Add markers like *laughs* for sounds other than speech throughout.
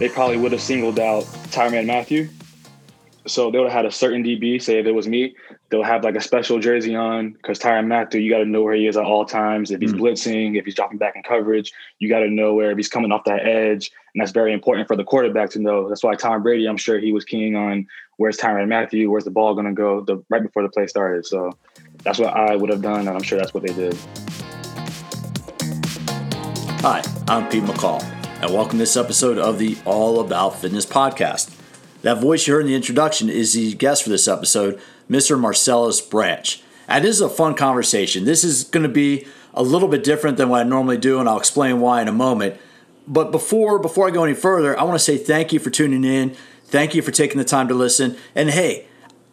they probably would have singled out Tyrann Mathieu. So they would have had a certain DB, say if it was me, they'll have like a special jersey on because Tyrann Mathieu, you got to know where he is at all times. If he's mm. blitzing, if he's dropping back in coverage, you got to know where if he's coming off that edge. And that's very important for the quarterback to know. That's why Tom Brady, I'm sure he was keying on where's Tyrann Mathieu, where's the ball going to go the, right before the play started. So that's what I would have done, and I'm sure that's what they did. Hi, I'm Pete McCall, and welcome to this episode of the All About Fitness podcast. That voice you heard in the introduction is the guest for this episode, Mr. Marcelis Branch. And this is a fun conversation. This is going to be a little bit different than what I normally do, and I'll explain why in a moment. But before before I go any further, I want to say thank you for tuning in. Thank you for taking the time to listen. And hey,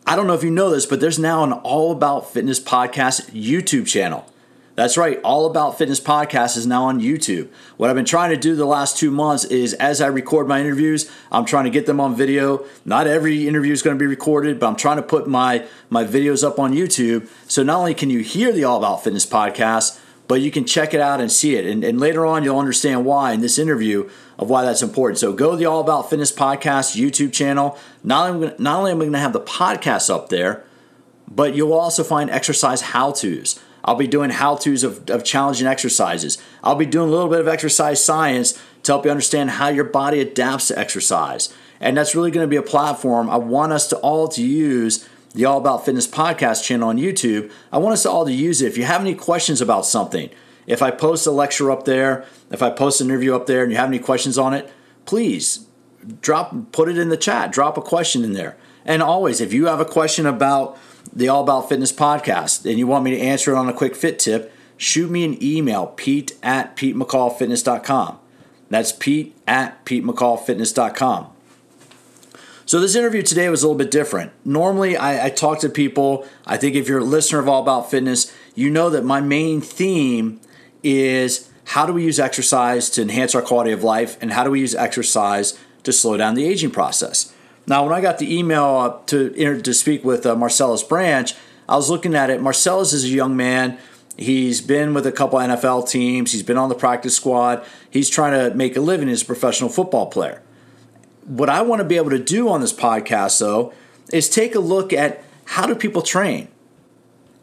I don't know if you know this, but there's now an All About Fitness podcast YouTube channel. That's right. All About Fitness podcast is now on YouTube. What I've been trying to do the last two months is as I record my interviews, I'm trying to get them on video. Not every interview is going to be recorded, but I'm trying to put my, my videos up on YouTube. So not only can you hear the All About Fitness podcast, but you can check it out and see it. And, and later on, you'll understand why in this interview of why that's important. So go to the All About Fitness podcast YouTube channel. Not only, not only am I going to have the podcast up there, but you'll also find exercise how to's. I'll be doing how to's of, of challenging exercises. I'll be doing a little bit of exercise science to help you understand how your body adapts to exercise. And that's really going to be a platform I want us to all to use the All About Fitness podcast channel on YouTube. I want us all to use it. If you have any questions about something, if I post a lecture up there, if I post an interview up there and you have any questions on it, please drop put it in the chat. Drop a question in there. And always, if you have a question about the All About Fitness podcast and you want me to answer it on a quick fit tip, shoot me an email, pete at petemccallfitness.com. That's pete at petemccallfitness.com. So this interview today was a little bit different. Normally, I, I, talk to people. I think if you're a listener of All About Fitness, you know that my main theme is how do we use exercise to enhance our quality of life, and how do we use exercise to slow down the aging process. Now, when I got the email to to speak with uh, Marcelis Branch, I was looking at it. Marcelis is a young man. He's been with a couple NFL teams. He's been on the practice squad. He's trying to make a living as a professional football player. What I want to be able to do on this podcast, though, is take a look at how do people train?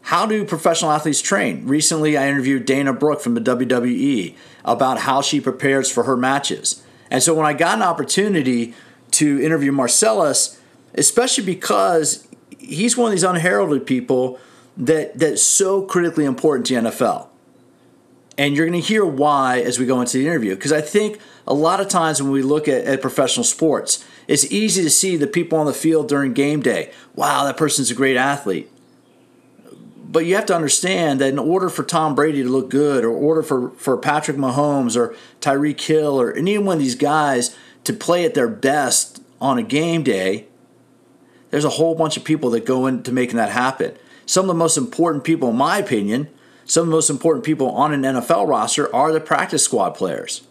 How do professional athletes train? Recently, I interviewed Dana Brooke from the WWE about how she prepares for her matches. And so when I got an opportunity to interview Marcelis, especially because he's one of these unheralded people that that's so critically important to the NFL. And you're going to hear why as we go into the interview. Because I think a lot of times when we look at, at, professional sports, it's easy to see the people on the field during game day. Wow, that person's a great athlete. But you have to understand that in order for Tom Brady to look good, or order for, for Patrick Mahomes or Tyreek Hill or any one of these guys to play at their best on a game day, there's a whole bunch of people that go into making that happen. Some of the most important people, in my opinion, some of the most important people on an NFL roster are the practice squad players.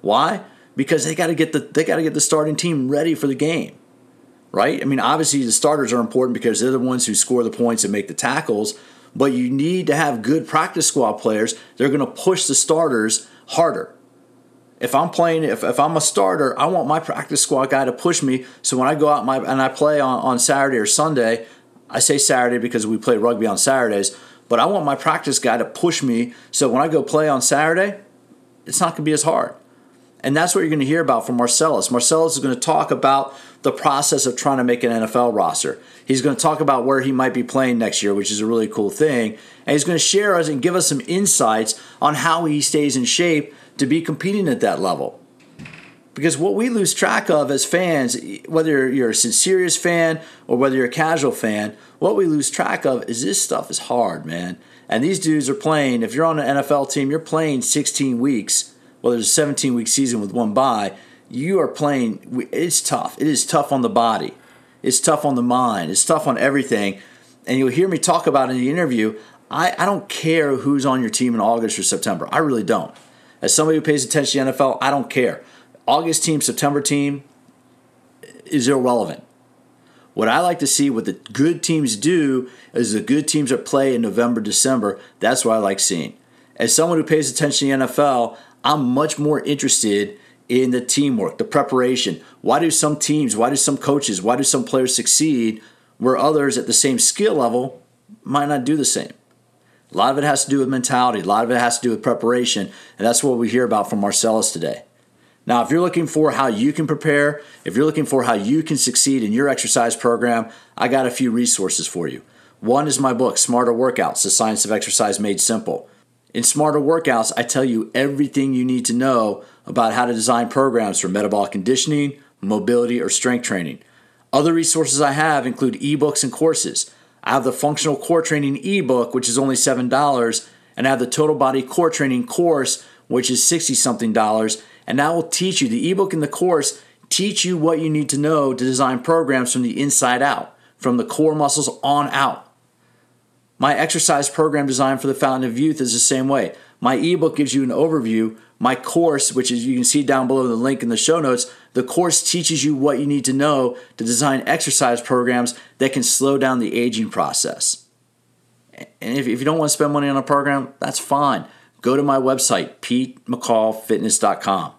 Why? Because they got to get the they got to get the starting team ready for the game. Right? I mean, obviously the starters are important because they're the ones who score the points and make the tackles, but you need to have good practice squad players. They're going to push the starters harder. If I'm playing, if, if I'm a starter, I want my practice squad guy to push me. So when I go out my, and I play on, on Saturday or Sunday, I say Saturday because we play rugby on Saturdays, but I want my practice guy to push me so when I go play on Saturday, it's not going to be as hard. And that's what you're going to hear about from Marcelis. Marcelis is going to talk about the process of trying to make an NFL roster. He's going to talk about where he might be playing next year, which is a really cool thing. And he's going to share us and give us some insights on how he stays in shape to be competing at that level. Because what we lose track of as fans, whether you're a serious fan or whether you're a casual fan, what we lose track of is this stuff is hard, man. And these dudes are playing, if you're on an NFL team, you're playing 16 weeks, well, there's a 17 week season with one bye. You are playing, it's tough. It is tough on the body, it's tough on the mind, it's tough on everything. And you'll hear me talk about in the interview. I, I don't care who's on your team in August or September. I really don't. As somebody who pays attention to NFL, I don't care. August team, September team is irrelevant. What I like to see, what the good teams do, is the good teams that play in November, December. That's what I like seeing. As someone who pays attention to the NFL, I'm much more interested in the teamwork, the preparation. Why do some teams, why do some coaches, why do some players succeed where others at the same skill level might not do the same? A lot of it has to do with mentality, a lot of it has to do with preparation, and that's what we hear about from Marcelis today. Now, if you're looking for how you can prepare, if you're looking for how you can succeed in your exercise program, I got a few resources for you. One is my book, Smarter Workouts The Science of Exercise Made Simple. In Smarter Workouts, I tell you everything you need to know about how to design programs for metabolic conditioning, mobility, or strength training. Other resources I have include ebooks and courses. I have the Functional Core Training ebook, which is only $7, and I have the Total Body Core Training course, which is 60 something dollars. And that will teach you, the ebook and the course teach you what you need to know to design programs from the inside out, from the core muscles on out. My exercise program design for the Fountain of Youth is the same way. My ebook gives you an overview. My course, which is you can see down below the link in the show notes, the course teaches you what you need to know to design exercise programs that can slow down the aging process. And if, if you don't want to spend money on a program, that's fine. Go to my website, PeteMcCallFitness.com.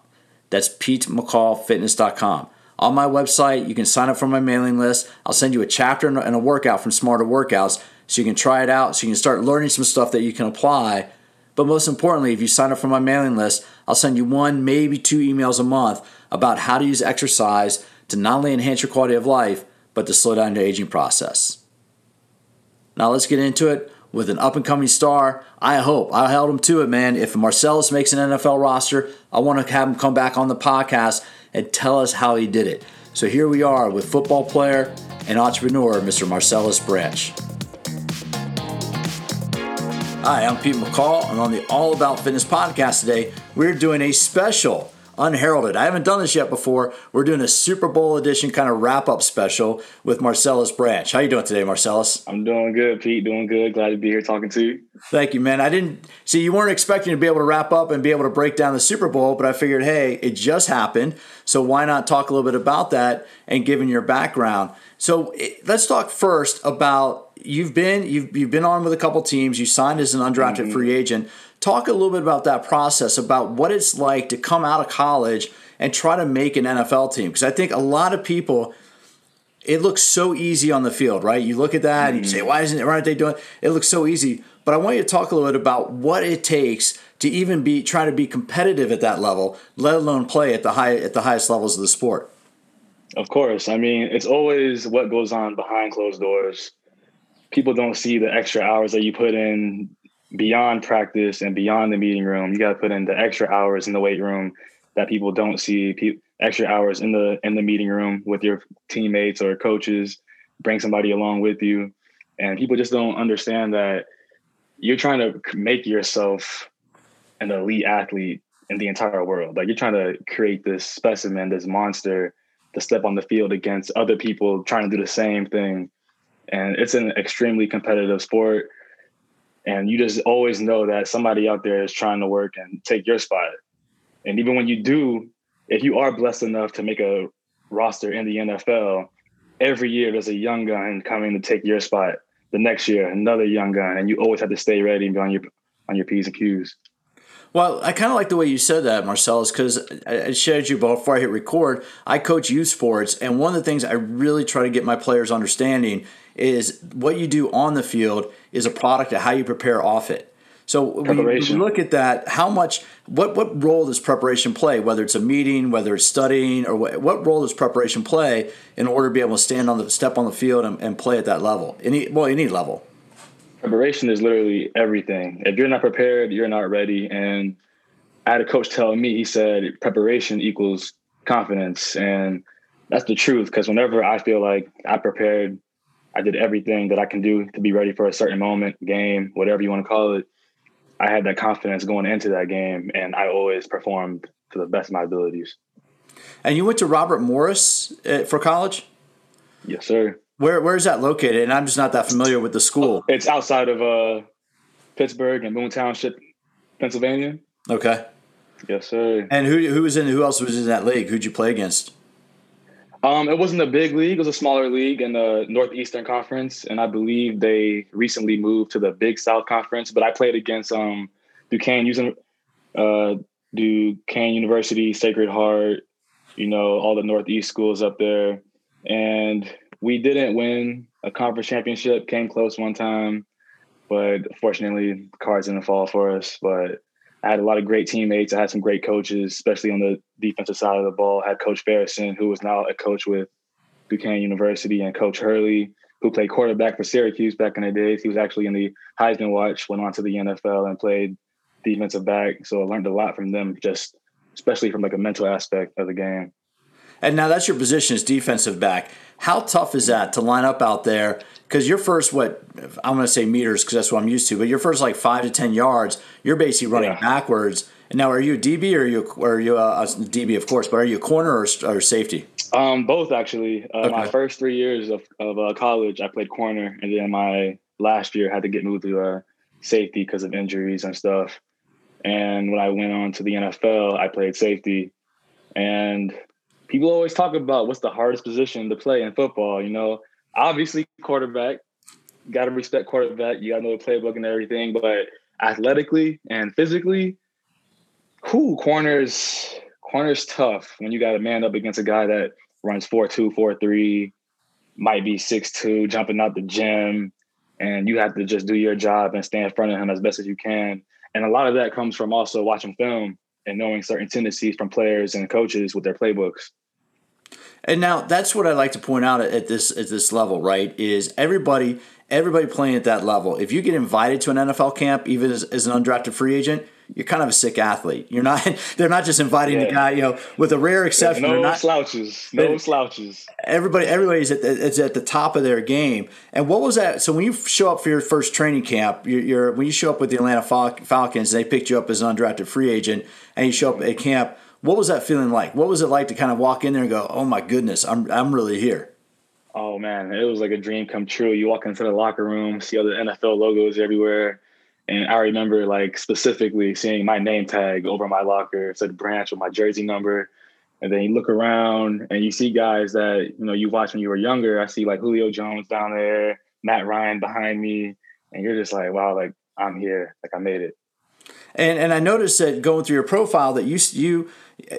That's PeteMcCallFitness.com. On my website, you can sign up for my mailing list. I'll send you a chapter and a workout from Smarter Workouts so you can try it out, so you can start learning some stuff that you can apply. But most importantly, if you sign up for my mailing list, I'll send you one, maybe two emails a month about how to use exercise to not only enhance your quality of life, but to slow down your aging process. Now let's get into it with an up and coming star. I hope I held him to it, man. If Marcelis makes an NFL roster, I want to have him come back on the podcast and tell us how he did it. So here we are with football player and entrepreneur, Mr. Marcelis Branch. Hi, I'm Pete McCall, and on the All About Fitness podcast today, we're doing a special unheralded. I haven't done this yet before. We're doing a Super Bowl edition kind of wrap up special with Marcelis Branch. How you doing today, Marcelis? I'm doing good, Pete. Doing good. Glad to be here talking to you. Thank you, man. I didn't see you weren't expecting to be able to wrap up and be able to break down the Super Bowl, but I figured, hey, it just happened, so why not talk a little bit about that and given your background. So let's talk first about you've been you've you've been on with a couple teams. You signed as an undrafted mm-hmm. free agent. Talk a little bit about that process, about what it's like to come out of college and try to make an NFL team. Because I think a lot of people, it looks so easy on the field, right? You look at that mm-hmm. and you say, "Why isn't it? Why aren't they doing?" It? it looks so easy. But I want you to talk a little bit about what it takes to even be try to be competitive at that level, let alone play at the high at the highest levels of the sport. Of course, I mean it's always what goes on behind closed doors people don't see the extra hours that you put in beyond practice and beyond the meeting room. You got to put in the extra hours in the weight room that people don't see. Pe- extra hours in the in the meeting room with your teammates or coaches. Bring somebody along with you, and people just don't understand that you're trying to make yourself an elite athlete in the entire world. Like you're trying to create this specimen, this monster to step on the field against other people trying to do the same thing and it's an extremely competitive sport. And you just always know that somebody out there is trying to work and take your spot. And even when you do if you are blessed enough to make a roster in the nfl every year there's a young gun coming to take your spot. The next year another young gun and you always have to stay ready and be on your on your p's and q's well, I kind of like the way you said that, Marcelis, because I shared you before I hit record. I coach youth sports, and one of the things I really try to get my players understanding is what you do on the field is a product of how you prepare off it. So when you look at that, how much, what what role does preparation play? Whether it's a meeting, whether it's studying, or what, what role does preparation play in order to be able to stand on the step on the field and, and play at that level? Any well, any level. Preparation is literally everything. If you're not prepared, you're not ready. And I had a coach tell me, he said, preparation equals confidence, and that's the truth. Because whenever I feel like I prepared I did everything that I can do to be ready for a certain moment, game, whatever you want to call it. I had that confidence going into that game, and I always performed to the best of my abilities. And you went to Robert Morris uh, for college? Yes, sir. Where Where is that located? And I'm just not that familiar with the school. It's outside of uh, Pittsburgh and Moon Township, Pennsylvania. Okay. Yes, sir. And who who was in? Who else was in that league? Who'd you play against? Um, it wasn't a big league; it was a smaller league in the Northeastern Conference, and I believe they recently moved to the Big South Conference. But I played against um, Duquesne using uh, Duquesne University, Sacred Heart, you know, all the Northeast schools up there. And we didn't win a conference championship, came close one time, but fortunately, cards didn't fall for us. But I had a lot of great teammates. I had some great coaches, especially on the defensive side of the ball. I had Coach Farrison, who was now a coach with Duquesne University, and Coach Hurley, who played quarterback for Syracuse back in the days. He was actually in the Heisman Watch, went on to the NFL and played defensive back. So I learned a lot from them, just especially from like a mental aspect of the game. And now that's your position is defensive back. How tough is that to line up out there? Because your first, what I'm going to say meters, because that's what I'm used to, but your first like five to ten yards, you're basically running yeah. backwards. And now, are you a DB or are you or are you a, a DB, of course, but are you a corner or, or safety? Um, both actually. Uh, okay. My first three years of, of uh, college, I played corner, and then my last year I had to get moved to uh, safety because of injuries and stuff. And when I went on to the NFL, I played safety. And people always talk about what's the hardest position to play in football. You know, obviously quarterback. Got to respect quarterback. You got to know the playbook and everything. But athletically and physically, who corners corners tough when you got a man up against a guy that runs four two, four three, might be six two, jumping out the gym, and you have to just do your job and stay in front of him as best as you can. And a lot of that comes from also watching film and knowing certain tendencies from players and coaches with their playbooks. And now that's what I like to point out at this at this level, right? Is everybody everybody playing at that level. If you get invited to an NFL camp, even as, as an undrafted free agent, you're kind of a sick athlete. You're not. *laughs* They're not just inviting yeah. the guy. You know, with a rare exception, yeah, no not, slouches. No slouches. Everybody, everybody's at the, is at the top of their game. And what was that? So when you show up for your first training camp, you're, you're when you show up with the Atlanta Falcons, they picked you up as an undrafted free agent, and you show up at camp what was that feeling like? What was it like to kind of walk in there and go, "Oh my goodness, I'm I'm really here." Oh man, it was like a dream come true. You walk into the locker room, see all the NFL logos everywhere, and I remember like specifically seeing my name tag over my locker. It said branch with my jersey number. And then you look around and you see guys that you know you watched when you were younger. I see like Julio Jones down there, Matt Ryan behind me, and you're just like, wow, like I'm here, like I made it. And and I noticed that going through your profile that you you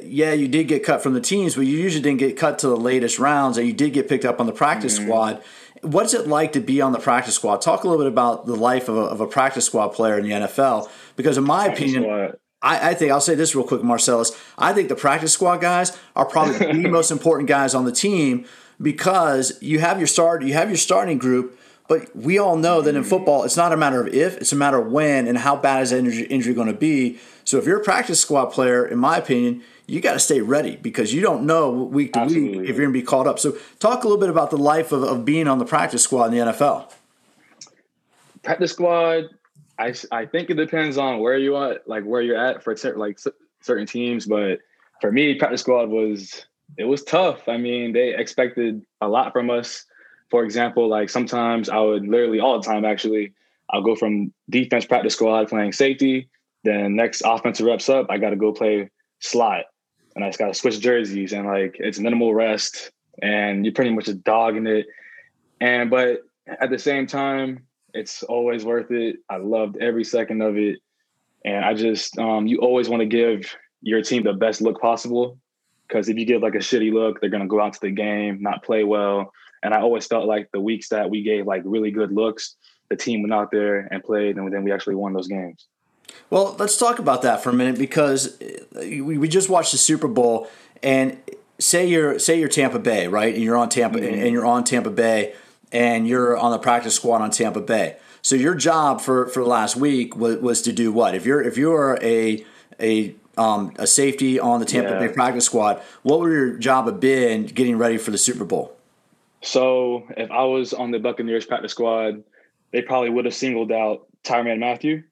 yeah, you did get cut from the teams, but you usually didn't get cut to the latest rounds, and you did get picked up on the practice mm-hmm. squad. What's it like to be on the practice squad? Talk a little bit about the life of a, of a practice squad player in the NFL, because in my practice opinion, I, I, think I'll say this real quick, Marcelis. I think the practice squad guys are probably the *laughs* most important guys on the team because you have your start, you have your starting group, but we all know that in football, it's not a matter of if, it's a matter of when and how bad is that injury, injury going to be. So if you're a practice squad player, in my opinion, you got to stay ready because you don't know week to Absolutely. week if you're going to be called up. So, talk a little bit about the life of, of being on the practice squad in the NFL. Practice squad, I, I think it depends on where you are, like where you're at for certain like certain teams. But for me, practice squad was it was tough. I mean, they expected a lot from us. For example, like sometimes I would literally all the time actually, I'll go from defense practice squad playing safety. Then next offensive reps up, I got to go play slot and I just got to switch jerseys and like it's minimal rest and you're pretty much just dogging it. And but at the same time, it's always worth it. I loved every second of it. And I just um, you always want to give your team the best look possible. Because if you give like a shitty look, they're gonna go out to the game, not play well. And I always felt like the weeks that we gave like really good looks, the team went out there and played, and then we actually won those games. Well, let's talk about that for a minute because we just watched the Super Bowl, and say you're say you're Tampa Bay, right? And you're on Tampa, mm-hmm. and you're on Tampa Bay, and you're on the practice squad on Tampa Bay. So your job for for the last week was, was to do what? If you're if you're a a um, a safety on the Tampa yeah. Bay practice squad, what would your job have been getting ready for the Super Bowl? So if I was on the Buccaneers practice squad, they probably would have singled out Tyrann Mathieu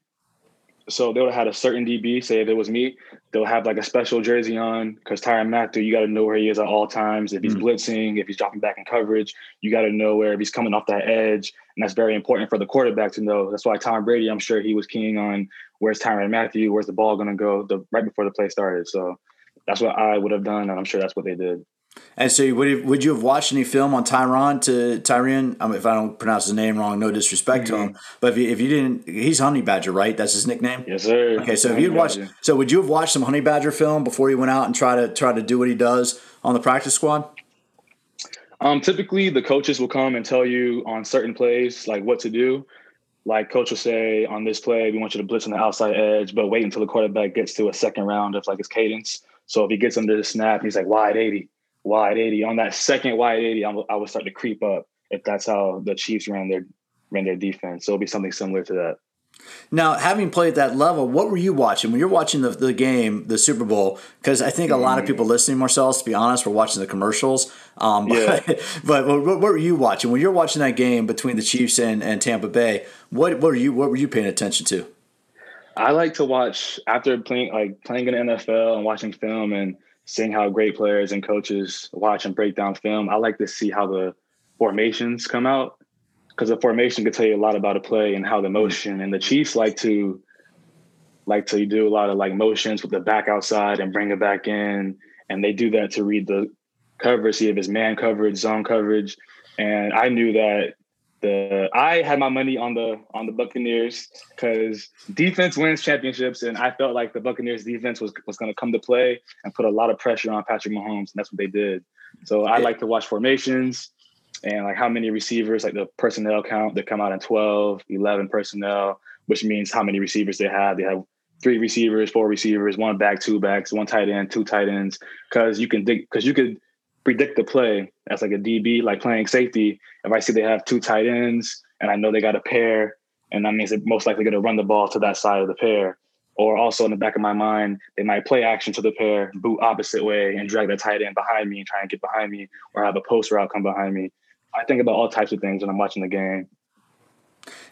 so they would have had a certain DB. Say if it was me, they'll have like a special jersey on because Tyrann Mathieu, you got to know where he is at all times. If he's mm blitzing, if he's dropping back in coverage, you got to know where if he's coming off that edge, and that's very important for the quarterback to know. That's why Tom Brady, I'm sure he was keying on where's Tyrann Mathieu, where's the ball going to go the right before the play started. So that's what I would have done, and I'm sure that's what they did. And so, would you, would you have watched any film on Tyron to Tyrion? I mean, if I don't pronounce his name wrong, no disrespect mm-hmm. to him. Mm-hmm. But if you, if you didn't, he's Honey Badger, right? That's his nickname. Yes, sir. Okay, so if you'd watched, so would you have watched some Honey Badger film before you went out and try to try to do what he does on the practice squad? Um, typically, the coaches will come and tell you on certain plays like what to do. Like coach will say on this play, we want you to blitz on the outside edge, but wait until the quarterback gets to a second round of like his cadence. So if he gets under the snap, he's like wide eighty wide 80. On that second wide 80, I'm, I would start to creep up if that's how the Chiefs ran their ran their defense. So it'll be something similar to that. Now, having played at that level, what were you watching when you're watching the, the game, the Super Bowl? Because I think a lot of mm. people listening, Marcelis, to be honest, were watching the commercials. Um, *laughs* yeah. but, but what, what, were you watching when you're watching that game between the Chiefs and, and Tampa Bay? What, what were you what were you paying attention to? I like to watch after playing like playing in the NFL and watching film and seeing how great players and coaches watch and break down film. I like to see how the formations come out because the formation can tell you a lot about a play and how the hmm. motion and the Chiefs like to like to do a lot of like motions with the back outside and bring it back in. And they do that to read the coverage, see if it's man coverage, zone coverage. And I knew that the I had my money on the on the Buccaneers because defense wins championships, and I felt like the Buccaneers defense was was going to come to play and put a lot of pressure on Patrick Mahomes, and that's what they did. So I like to watch formations and like how many receivers, like the personnel count that come out in 12, 11 personnel, which means how many receivers they have. They have three receivers, four receivers, one back, two backs, one tight end, two tight ends, because you can dig because you could predict the play as like a DB, like playing safety. If I see they have two tight ends and I know they got a pair, and that means they're most likely going to run the ball to that side of the pair. Or also in the back of my mind, they might play action to the pair, boot opposite way, and drag the tight end behind me and try and get behind me, or have a post route come behind me. I think about all types of things when I'm watching the game.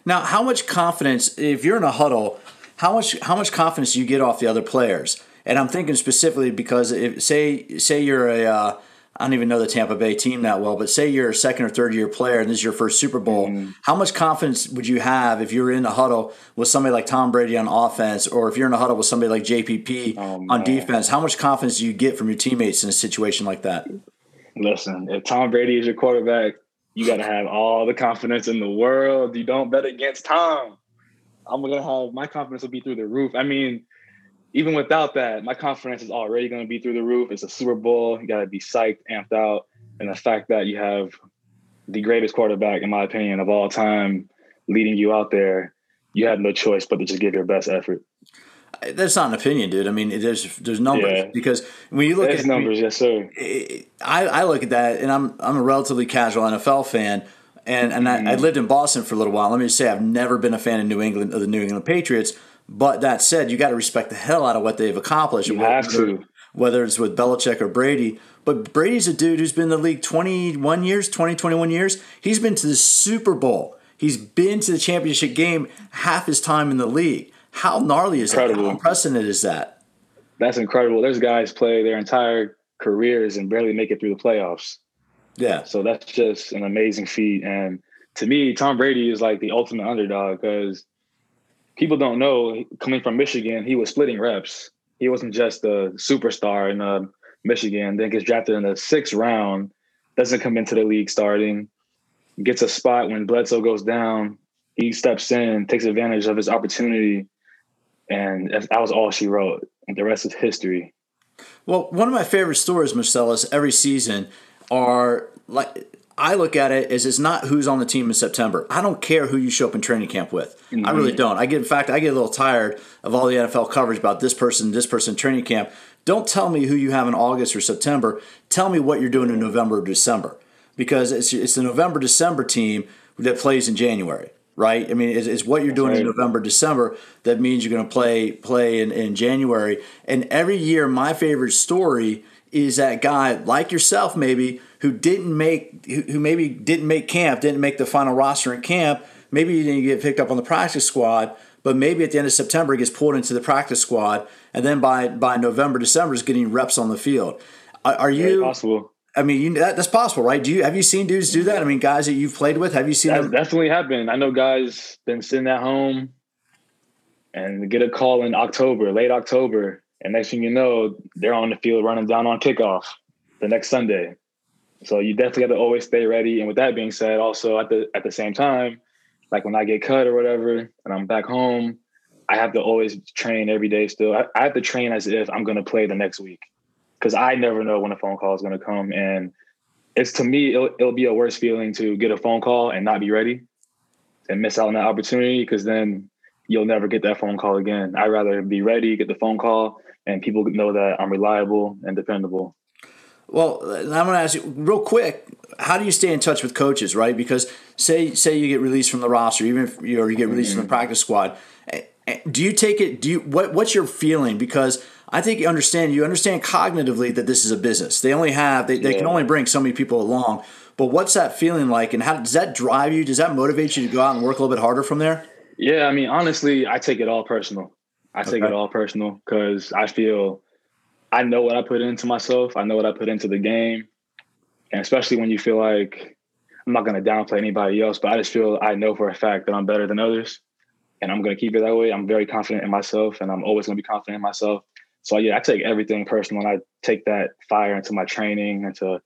Now, how much confidence, if you're in a huddle, how much how much confidence do you get off the other players? And I'm thinking specifically because if say say you're a uh, I don't even know the Tampa Bay team that well, but say you're a second or third year player and this is your first Super Bowl, mm-hmm. how much confidence would you have if you're in a huddle with somebody like Tom Brady on offense, or if you're in a huddle with somebody like JPP oh, on defense? How much confidence do you get from your teammates in a situation like that? Listen, if Tom Brady is your quarterback, you got to have all the confidence in the world. You don't bet against Tom. I'm gonna have my confidence will be through the roof. I mean, even without that, my confidence is already going to be through the roof. It's a Super Bowl. You got to be psyched, amped out. And the fact that you have the greatest quarterback, in my opinion, of all time leading you out there, you had no choice but to just give your best effort. That's not an opinion, dude. I mean, there's there's numbers yeah. because when you look there's at numbers, yes, sir. I, I look at that, and I'm I'm a relatively casual NFL fan, and and mm-hmm. I, I lived in Boston for a little while. Let me just say, I've never been a fan of New England of the New England Patriots but that said, you got to respect the hell out of what they've accomplished. You have to. Whether it's with Belichick or Brady. But Brady's a dude who's been in the league 21 years, 20, 21 years. He's been to the Super Bowl. He's been to the championship game half his time in the league. How gnarly is incredible. that? How unprecedented is that? That's incredible. There's guys play their entire careers and barely make it through the playoffs. Yeah. So that's just an amazing feat. And to me, Tom Brady is like the ultimate underdog because people don't know coming from Michigan, he was splitting reps. He wasn't just a superstar in uh, Michigan. Then gets drafted in the sixth round, doesn't come into the league starting, gets a spot when Bledsoe goes down. He steps in, takes advantage of his opportunity, and that was all she wrote. And the rest is history. Well, one of my favorite stories, Marcelis, every season are like I look at it as it's not who's on the team in September. I don't care who you show up in training camp with. Mm-hmm. I really don't. I get, in fact, I get a little tired of all the NFL coverage about this person, this person training camp. Don't tell me who you have in August or September. Tell me what you're doing in November or December, because it's it's the November December team that plays in January, right? I mean, it's, it's what you're doing right. in November December that means you're going to play play in, in January. And every year, my favorite story is that guy like yourself, maybe who didn't make who maybe didn't make camp, didn't make the final roster in camp. Maybe he didn't get picked up on the practice squad, but maybe at the end of September he gets pulled into the practice squad, and then by by November December is getting reps on the field. Are, are you Very possible? I mean, you, that, that's possible, right? Do you have you seen dudes do that? I mean, guys that you've played with, have you seen? That's them? definitely happened. I know guys been sitting at home and get a call in October, late October, and next thing you know, they're on the field running down on kickoff the next Sunday. So you definitely have to always stay ready. And with that being said, also at the at the same time, like when I get cut or whatever, and I'm back home, I have to always train every day. Still, I, I have to train as if I'm going to play the next week because I never know when a phone call is going to come. And it's to me, it'll, it'll be a worse feeling to get a phone call and not be ready and miss out on that opportunity because then you'll never get that phone call again. I'd rather be ready, get the phone call, and people know that I'm reliable and dependable. Well, I'm going to ask you real quick. How do you stay in touch with coaches, right? Because say say you get released from the roster, even if you, or you get released mm-hmm. from the mm-hmm. practice squad, eh, eh, do you take it? Do you what? What's your feeling? Because I think you understand. You understand cognitively that this is a business. They only have they, they yeah. can only bring so many people along. But what's that feeling like, and how does that drive you? Does that motivate you to go out and work a little bit harder from there? Yeah, I mean, honestly, I take it all personal. I take it all personal because I feel I know what I put into myself. I know what I put into the game. And especially when you feel like I'm not going to downplay anybody else, but I just feel I know for a fact that I'm better than others. And I'm going to keep it that way. I'm very confident in myself and I'm always going to be confident in myself. So, yeah, I take everything personal and I take that fire into my training, into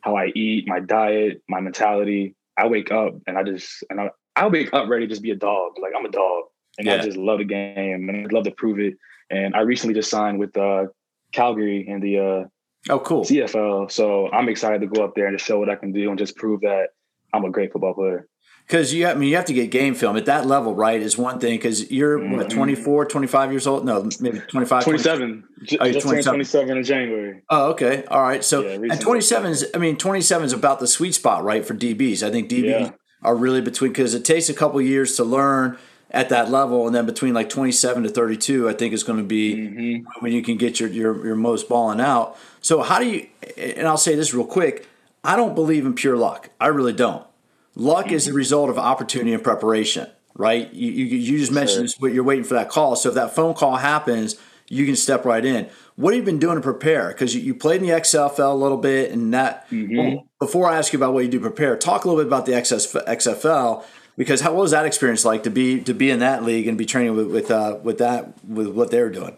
how I eat, my diet, my mentality. I wake up and I just, and I, I wake up ready to just be a dog. Like I'm a dog and yeah. I just love the game and I love to prove it. And I recently just signed with uh, Calgary in the uh, oh cool CFL. So I'm excited to go up there and just show what I can do and just prove that I'm a great football player. Because you, I mean, you have to get game film at that level, right? Is one thing. Because you're mm-hmm. what 24, 25 years old? No, maybe 25, 27. Oh, just 27. 27 in January. Oh, okay, all right. So yeah, and 27 is, I mean, 27 is about the sweet spot, right, for DBs. I think DBs yeah. are really between because it takes a couple years to learn at that level, and then between like 27 to 32, I think is going to be mm-hmm. when you can get your, your your most balling out. So how do you? And I'll say this real quick: I don't believe in pure luck. I really don't. Luck mm-hmm. is the result of opportunity and preparation, right? You you, you just mentioned sure. you're waiting for that call. So if that phone call happens, you can step right in. What have you been doing to prepare? Because you, you, played in the XFL a little bit, and that. Mm-hmm. Well, before I ask you about what you do prepare, talk a little bit about the XS, XFL because how what was that experience like to be to be in that league and be training with with uh, with that with what they were doing?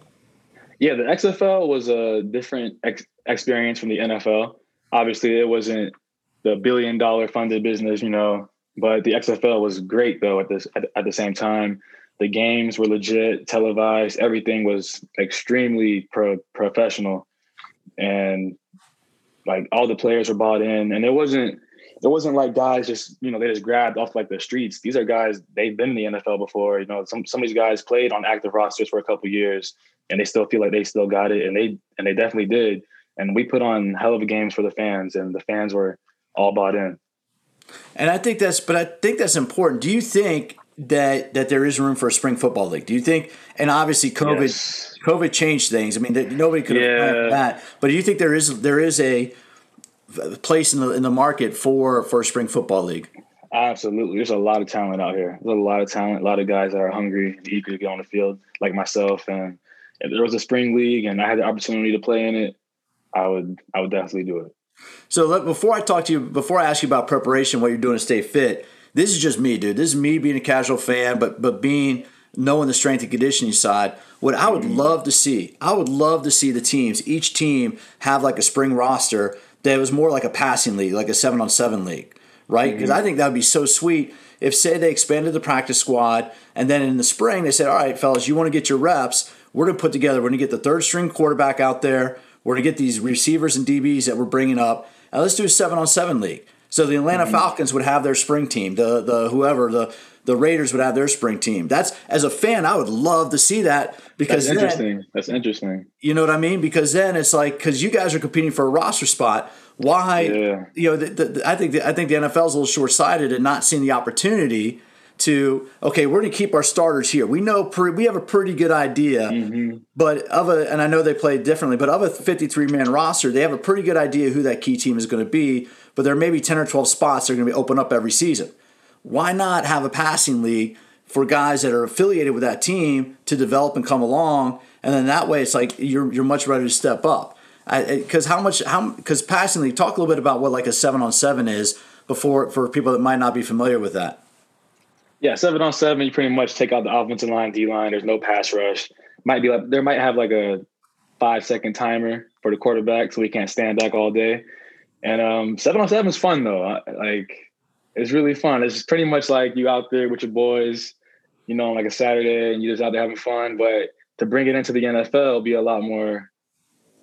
Yeah, the XFL was a different ex- experience from the NFL. Obviously, it wasn't the billion dollar funded business, you know, but the XFL was great though. At this at, at the same time, the games were legit, televised. Everything was extremely pro- professional, and like all the players were bought in, and it wasn't it wasn't like guys just you know they just grabbed off like the streets. These are guys they've been in the NFL before. You know, some some of these guys played on active rosters for a couple years, and they still feel like they still got it, and they and they definitely did. And we put on hell of a games for the fans, and the fans were all bought in. And I think that's, but I think that's important. Do you think that that there is room for a spring football league? Do you think? And obviously, COVID yes. COVID changed things. I mean, nobody could have yeah. that. But do you think there is there is a place in the in the market for for a spring football league? Absolutely. There's a lot of talent out here. There's a lot of talent, a lot of guys that are hungry and eager to get on the field, like myself. And if there was a spring league and I had the opportunity to play in it, I would I would definitely do it. So look, before I talk to you, before I ask you about preparation, what you're doing to stay fit, this is just me, dude. This is me being a casual fan, but but being knowing the strength and conditioning side. What I would mm-hmm. love to see, I would love to see the teams, each team have like a spring roster that was more like a passing league, like a seven on seven league, right? Because mm-hmm. I think that would be so sweet if, say, they expanded the practice squad and then in the spring they said, all right, fellas, you want to get your reps. We're going to put together, we're going to get the third string quarterback out there. We're going to get these receivers and DBs that we're bringing up. And let's do a seven on seven league. So the Atlanta mm-hmm. Falcons would have their spring team, the the whoever the the Raiders would have their spring team. That's as a fan, I would love to see that because that's interesting. Then, that's interesting. You know what I mean? Because then it's like because you guys are competing for a roster spot. Why? Yeah. You know, the, the, I think the, I think the NFL is a little short sighted and not seeing the opportunity to okay, we're going to keep our starters here. We know pre, we have a pretty good idea, mm-hmm. but of a and I know they play differently, but of a 53 man roster, they have a pretty good idea who that key team is going to be. But there may be 10 or 12 spots that are going to be open up every season why not have a passing league for guys that are affiliated with that team to develop and come along, and then that way it's like you're you're much ready to step up. Because how much how because passing league talk a little bit about what like a seven on seven is before for people that might not be familiar with that. Yeah, seven on seven, you pretty much take out the offensive line, D line. There's no pass rush. Might be like there might have like a five second timer for the quarterback, so he can't stand back all day. And um, seven on seven is fun though. Like it's really fun. It's pretty much like you out there with your boys, you know, on like a Saturday, and you just out there having fun. But to bring it into the NFL be a lot more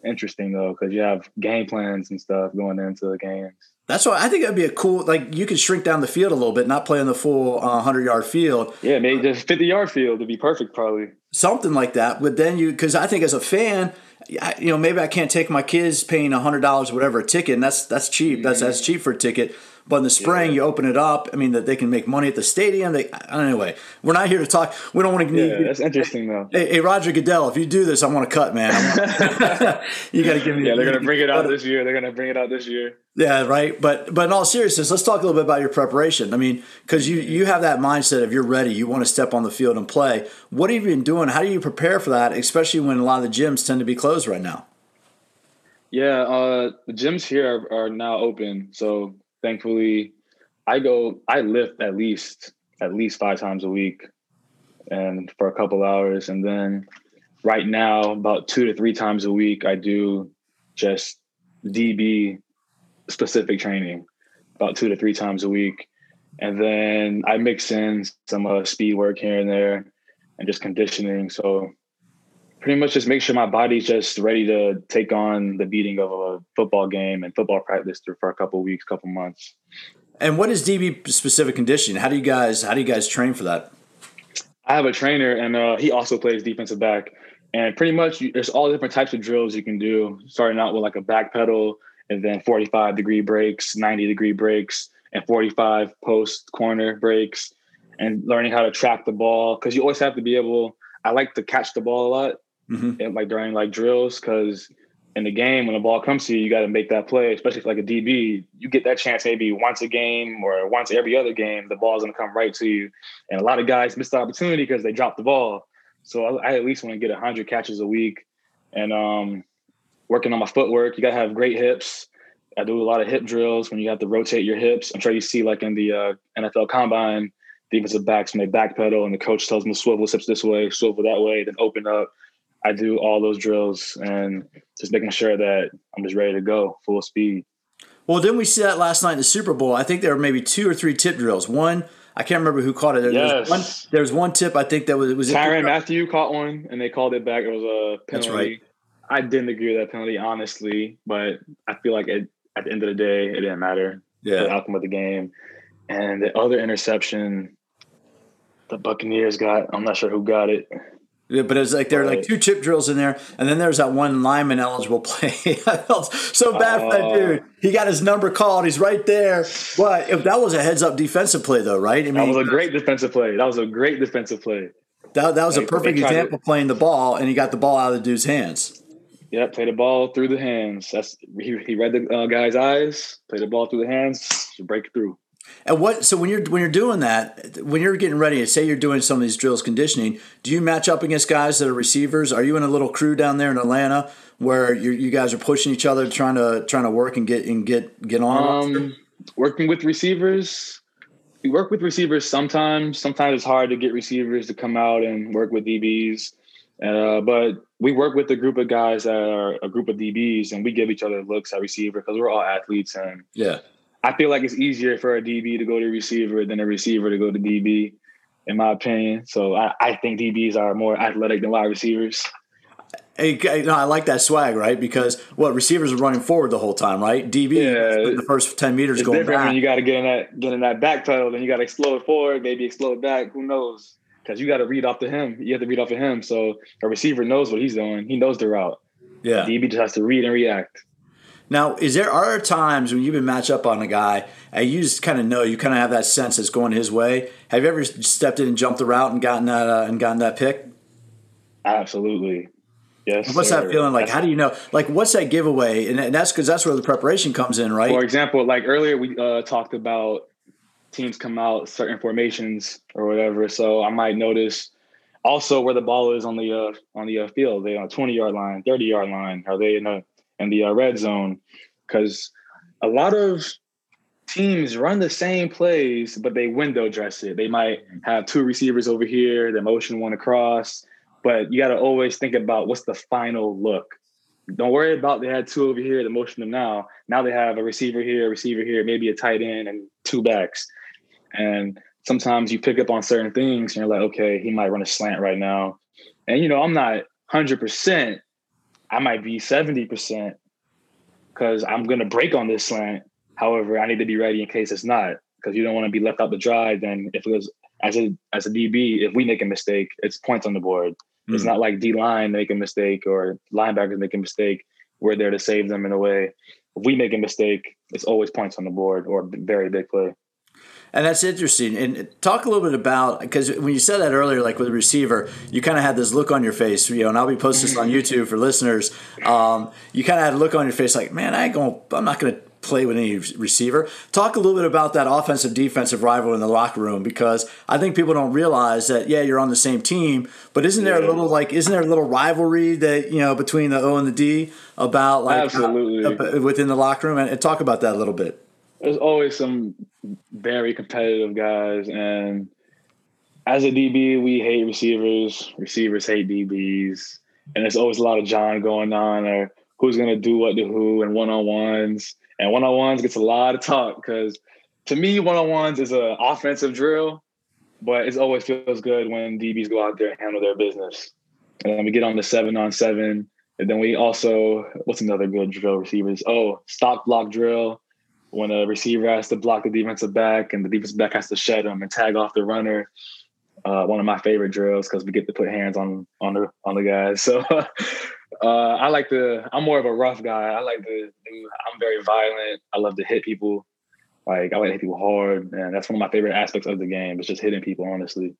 interesting though, because you have game plans and stuff going into the games. That's why I think that'd be a cool. Like you could shrink down the field a little bit, not play on the full uh, hundred yard field. Yeah, maybe just fifty yard field would be perfect, probably something like that. But then you, because I think as a fan, you know, maybe I can't take my kids paying a hundred dollars, whatever, a ticket, and that's that's cheap. That's that's cheap for a ticket. But in the spring, yeah. you open it up. I mean, that they can make money at the stadium. They anyway. We're not here to talk. We don't want to. Yeah, that's interesting though. Hey, hey, Roger Goodell, if you do this, I want to cut, man. *laughs* you got to give me. Yeah, they're gonna bring it out this year. They're gonna bring it out this year. Yeah, right. But but in all seriousness, let's talk a little bit about your preparation. I mean, because you you have that mindset of you're ready, you want to step on the field and play. What have you been doing? How do you prepare for that, especially when a lot of the gyms tend to be closed right now? Yeah, uh, the gyms here are, are now open, so thankfully I go I lift at least at least five times a week and for a couple hours and then right now about two to three times a week I do just DB specific training about two to three times a week. And then I mix in some uh, speed work here and there and just conditioning. So pretty much just make sure my body's just ready to take on the beating of a football game and football practice for a couple weeks, couple months. And what is DB specific conditioning? How do you guys how do you guys train for that? I have a trainer, and uh, he also plays defensive back. And pretty much, there's all different types of drills you can do. Starting out with like a back pedal, and then 45 degree breaks, 90 degree breaks, and 45 post corner breaks, and learning how to track the ball because you always have to be able. I like to catch the ball a lot, mm-hmm. and like during like drills because in the game when the ball comes to you, you got to make that play, especially for like a DB. You get that chance maybe once a game or once every other game. The ball's gonna come right to you, and a lot of guys miss the opportunity because they drop the ball. So I, I at least want to get hundred catches a week, and um, working on my footwork. You got to have great hips. I do a lot of hip drills when you have to rotate your hips. I'm sure you see like in the uh, NFL Combine, defensive backs when they backpedal and the coach tells them to swivel hips this way, swivel that way, then open up. I do all those drills and just making sure that I'm just ready to go full speed. Well, didn't we see that last night in the Super Bowl? I think there were maybe two or three tip drills. One, I can't remember who caught it. There, yes. one, there was one tip I think that was was Tyrann Mathieu caught one and they called it back. It was a penalty. That's right. I didn't agree with that penalty, honestly, but I feel like it, at the end of the day, it didn't matter. Yeah. The outcome of the game. And the other interception, the Buccaneers got, I'm not sure who got it. Yeah, but it's like there are like two chip drills in there, and then there's that one lineman eligible *laughs* play. I felt so bad for that oh. dude. He got his number called. He's right there. But if that was a heads up defensive play, though, right? I mean, that was a great defensive play. That was a great defensive play. That, that was like, a perfect example to, playing the ball, and he got the ball out of the dude's hands. Yeah, play the ball through the hands. That's he, he read the uh, guy's eyes. Play the ball through the hands break through. And what? So when you're when you're doing that, when you're getting ready, say you're doing some of these drills, conditioning, do you match up against guys that are receivers? Are you in a little crew down there in Atlanta where you you guys are pushing each other, trying to trying to work and get and get get on? Um, working with receivers, we work with receivers sometimes. Sometimes it's hard to get receivers to come out and work with DBs. Uh, but we work with a group of guys that are a group of DBs, and we give each other looks at receiver because we're all athletes. And yeah, I feel like it's easier for a DB to go to receiver than a receiver to go to DB, in my opinion. So I, I think DBs are more athletic than wide receivers. Hey, no, I like that swag, right? Because what receivers are running forward the whole time, right? DB, yeah, the first ten meters going different back. When you got to get in that get in that back pedal, then you got to explode forward, maybe explode back. Who knows? because you got to read off to him. You have to read off of him. So a receiver knows what he's doing. He knows the route. Yeah. DB just has to read and react. Now, is there are there times when you've been matched up on a guy and you just kind of know you kind of have that sense that's going his way? Have you ever stepped in and jumped the route and gotten that uh, and gotten that pick? Absolutely. Yes. What's sir. that feeling like? How do you know? Like, what's that giveaway? And that's because that's where the preparation comes in, right? For example, like earlier we uh, talked about teams come out certain formations or whatever. So I might notice also where the ball is on the uh, on the uh, field. Are they on a twenty yard line, thirty yard line? Are they in the in the uh, red zone? Because a lot of teams run the same plays, but they window dress it. They might have two receivers over here, the motion one across, but you got to always think about what's the final look. don't worry about they had two over here to motion them now. Now they have a receiver here, a receiver here, maybe a tight end and two backs. And sometimes you pick up on certain things and you're like, okay, he might run a slant right now. And you know, I'm not 100%. I might be 70% because I'm going to break on this slant. However, I need to be ready in case it's not because you don't want to be left out to dry. Then if it was as a as a DB, if we make a mistake, it's points on the board. Mm-hmm. It's hmm. not like D line make a mistake or linebackers make a mistake. We're there to save them in a way. If we make a mistake, it's always points on the board or very big play. And that's interesting. And talk a little bit about because when you said that earlier, like with the receiver, you kind of had this look on your face, you know. And I'll be posting this on YouTube for listeners. Um, you kind of had a look on your face, like, man, I ain't going. I'm not going to play with any receiver. Talk a little bit about that offensive defensive rival in the locker room because I think people don't realize that yeah you're on the same team, but isn't there a little like isn't there a little rivalry that you know between the O and the D about like absolutely within the locker room and, and talk about that a little bit. There's always some very competitive guys and as a DB, we hate receivers. Receivers hate DBs, and there's always a lot of John going on, or who's going to do what to who, and one on ones. And one on ones gets a lot of talk because to me, one on ones is an offensive drill, but it always feels good when DBs go out there and handle their business. And then we get on the seven on seven. And then we also, what's another good drill receivers? Oh, stop block drill. When a receiver has to block the defensive back and the defensive back has to shed them and tag off the runner. Uh, one of my favorite drills because we get to put hands on on the on the guys. *laughs* So Uh, I like to. I'm more of a rough guy. I like to. I'm very violent. I love to hit people. Like I like to hit people hard, and that's one of my favorite aspects of the game. It's just hitting people, honestly.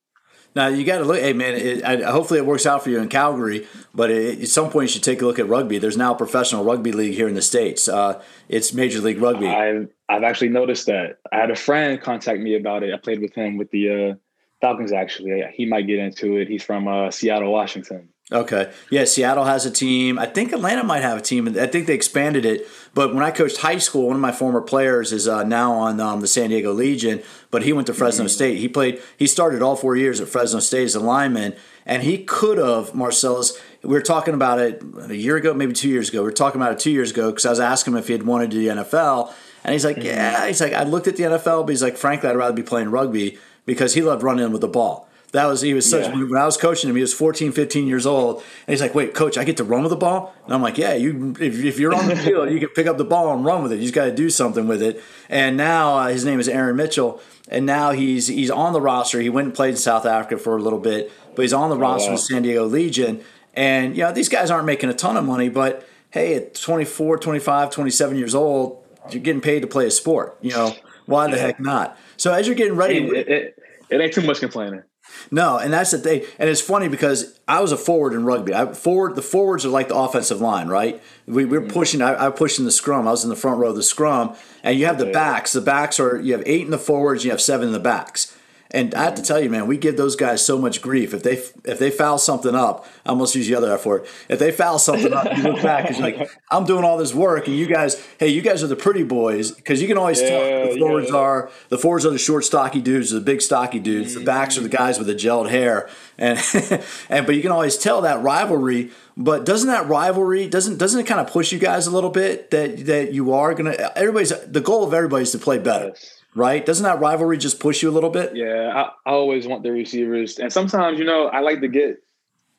Now you got to look. Hey man, it, I, hopefully it works out for you in Calgary. But it, at some point you should take a look at rugby. There's now a professional rugby league here in the states. Uh, it's Major League Rugby. I've I've actually noticed that. I had a friend contact me about it. I played with him with the uh, Falcons. Actually, he might get into it. He's from uh, Seattle, Washington. Okay. Yeah, Seattle has a team. I think Atlanta might have a team. I think they expanded it. But when I coached high school, one of my former players is uh, now on um, the San Diego Legion, but he went to Fresno mm-hmm. State. He played, he started all four years at Fresno State as a lineman, and he could have, Marcelis, we were talking about it a year ago, maybe two years ago. We were talking about it two years ago because I was asking him if he had wanted to do the NFL. And he's like, mm-hmm. yeah. He's like, I looked at the NFL, but he's like, frankly, I'd rather be playing rugby because he loved running with the ball. That was he was such yeah. when I was coaching him. He was 14, 15 years old, and he's like, "Wait, coach, I get to run with the ball?" And I'm like, "Yeah, you if, if you're on the *laughs* field, you can pick up the ball and run with it. You just got to do something with it." And now uh, his name is Aaron Mitchell, and now he's he's on the roster. He went and played in South Africa for a little bit, but he's on the oh, roster wow. with San Diego Legion. And you know these guys aren't making a ton of money, but hey, at 24, 25, 27 years old, you're getting paid to play a sport. You know why the heck not? So as you're getting ready, it, it, it ain't too much complaining. No, and that's the thing. And it's funny because I was a forward in rugby. I forward the forwards are like the offensive line, right? We, we are mm-hmm. pushing. I, I pushed in the scrum. I was in the front row of the scrum, and you have the backs. The backs are you have eight in the forwards. You have seven in the backs. And I have to tell you, man, we give those guys so much grief. If they if they foul something up, I almost use the other F word. If they foul something up, you look back, it's like *laughs* I'm doing all this work, and you guys, hey, you guys are the pretty boys because you can always yeah, tell the forwards yeah. are the forwards are the short, stocky dudes, the big, stocky dudes. The backs are the mm. guys with the gelled hair, and *laughs* and but you can always tell that rivalry. But doesn't that rivalry doesn't doesn't it kind of push you guys a little bit that that you are gonna everybody's the goal of everybody is to play better. Yes right? Doesn't that rivalry just push you a little bit? Yeah, I, I always want the receivers, and sometimes you know I like to get,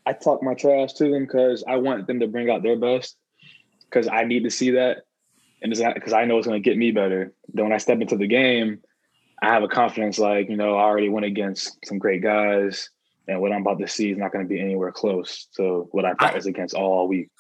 I talk my trash to them because I want them to bring out their best because I need to see that, and because I know it's going to get me better. Then when I step into the game, I have a confidence like you know I already went against some great guys, and what I'm about to see is not going to be anywhere close to what I practice against all week.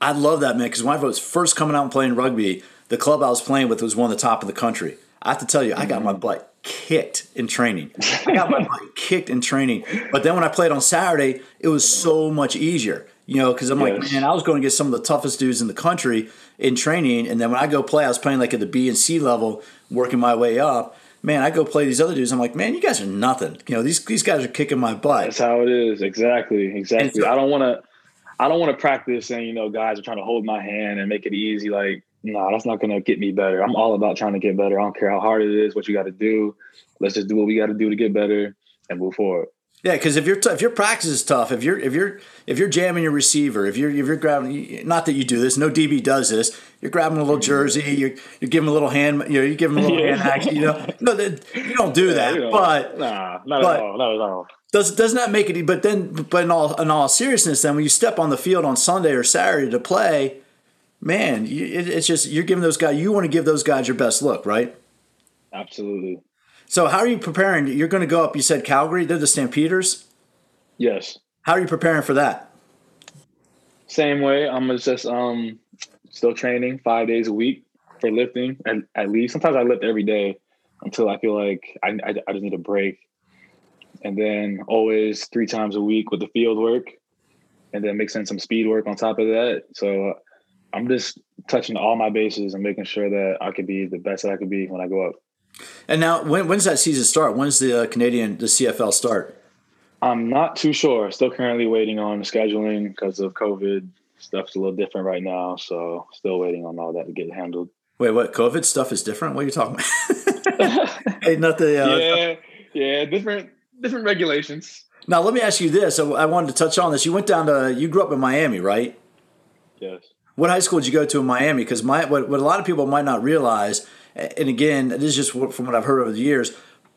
I love that man because when I was first coming out and playing rugby, the club I was playing with was one of the top of the country. I have to tell you, I got my mm-hmm. butt kicked in training. I got my *laughs* butt kicked in training. But then when I played on Saturday, it was so much easier. You know, because I'm yes. like, man, I was going to get some of the toughest dudes in the country in training, and then when I go play, I was playing like at the B and C level, working my way up. Man, I go play these other dudes. I'm like, man, you guys are nothing. You know, these these guys are kicking my butt. That's how it is. Exactly. Exactly. So, I don't want to. I don't want to practice and you know guys are trying to hold my hand and make it easy. Like no, that's not gonna get me better. I'm all about trying to get better. I don't care how hard it is, what you got to do. Let's just do what we got to do to get better and move forward. Yeah, because if your if your practice is tough, if you're if you're if you're jamming your receiver, if you're if you're grabbing, not that you do this, no DB does this. You're grabbing a little jersey, you're you're giving a little hand, you know, you give him a little hand action. You know, no, you don't do that. Yeah, but nah, not but, at all, not at all. Does doesn't that make it? But then, but in all in all seriousness, then when you step on the field on Sunday or Saturday to play, man, it, it's just you're giving those guys. You want to give those guys your best look, right? Absolutely. So how are you preparing? You're going to go up. You said Calgary. They're the Stampeders. Yes. How are you preparing for that? Same way. I'm just um still training five days a week for lifting, and at least sometimes I lift every day until I feel like I, I, I just need a break, and then always three times a week with the field work, and then mixing some speed work on top of that. So I'm just touching all my bases and making sure that I could be the best that I could be when I go up. And now, when, when's that season start? When's the uh, Canadian, the CFL start? I'm not too sure. Still currently waiting on scheduling because of COVID. Stuff's a little different right now, so still waiting on all that to get handled. Wait, what? COVID stuff is different? What are you talking about? hey, not the uh, yeah, yeah, different different regulations. Now, let me ask you this. I wanted to touch on this. You went down to you grew up in Miami, right? Yes. What high school did you go to in Miami? Because my what, what a lot of people might not realize and again, this is just from what I've heard over the years.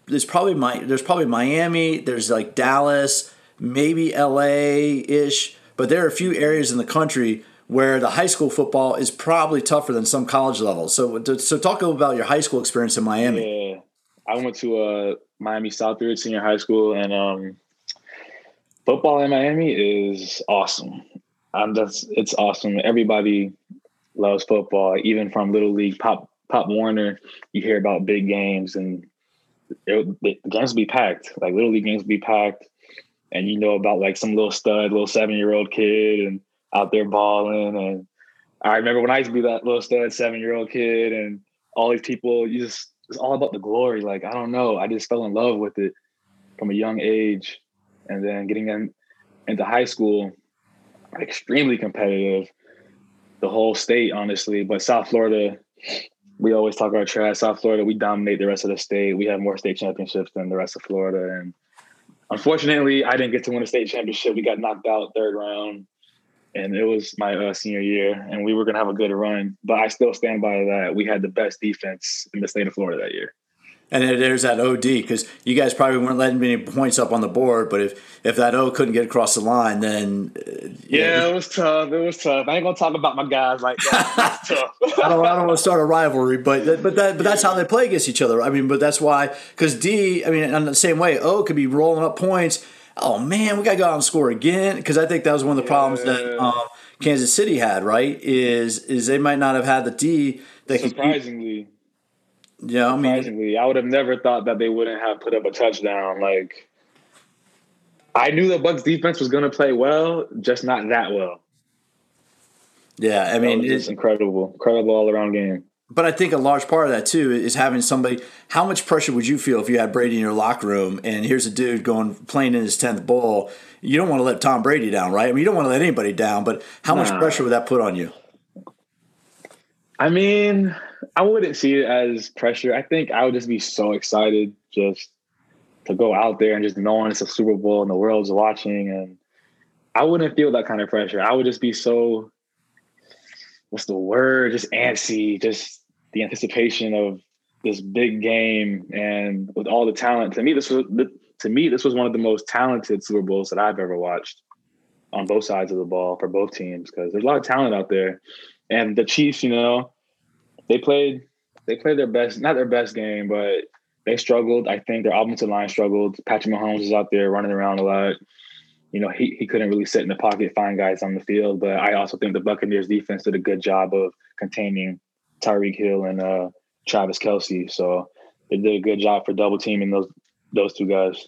There's probably my there's probably Miami. There's like Dallas, maybe L.A. ish, but there are a few areas in the country where the high school football is probably tougher than some college levels. So, so talk about your high school experience in Miami. Yeah, I went to uh, Miami Southridge Senior High School, and um, football in Miami is awesome. Um, that's it's awesome. Everybody loves football, even from little league pop Pop Warner, you hear about big games and it, the games be packed. Like little league games be packed, and you know about like some little stud, little seven year old kid, and out there balling. And I remember when I used to be that little stud seven year old kid, and all these people. You just it's all about the glory. Like I don't know, I just fell in love with it from a young age, and then getting in, into high school, extremely competitive. The whole state, honestly, but South Florida we always talk about trash. South Florida, we dominate the rest of the state. We have more state championships than the rest of Florida. And unfortunately, I didn't get to win a state championship. We got knocked out third round, and it was my uh, senior year, and we were gonna have a good run. But I still stand by that. We had the best defense in the state of Florida that year. And there's that OD because you guys probably weren't letting any points up on the board, but if if that O couldn't get across the line, then uh, yeah, know, it was tough. It was tough. I ain't gonna talk about my guys like that. *laughs* tough. I don't. I don't want to start a rivalry, but but that but that's how they play against each other. I mean, but that's why because D. I mean, in the same way, O could be rolling up points. Oh man, we gotta go out and score again because I think that was one of the problems that um, Kansas City had. Right? Is is they might not have had the D. That surprisingly. Yeah, I mean, surprisingly, I would have never thought that they wouldn't have put up a touchdown. Like, I knew the Bucks defense was going to play well, just not that well. Yeah, I mean, it's incredible, incredible all around game. But I think a large part of that too is having somebody. How much pressure would you feel if you had Brady in your locker room and here's a dude going playing in his tenth bowl? You don't want to let Tom Brady down, right? I mean, you don't want to let anybody down. But how nah. much pressure would that put on you? I mean, I wouldn't see it as pressure. I think I would just be so excited just to go out there and just knowing it's a Super Bowl and the world's watching. And I wouldn't feel that kind of pressure. I would just be so, what's the word? Just antsy, just the anticipation of this big game and with all the talent. To me, this was to me this was one of the most talented Super Bowls that I've ever watched on both sides of the ball for both teams because there's a lot of talent out there. And the Chiefs, you know, they played they played their best, not their best game, but they struggled. I think their offensive line struggled. Patrick Mahomes was out there running around a lot. You know, he, he couldn't really sit in the pocket, find guys on the field. But I also think the Buccaneers defense did a good job of containing Tyreek Hill and uh, Travis Kelce. So they did a good job for double teaming those those two guys.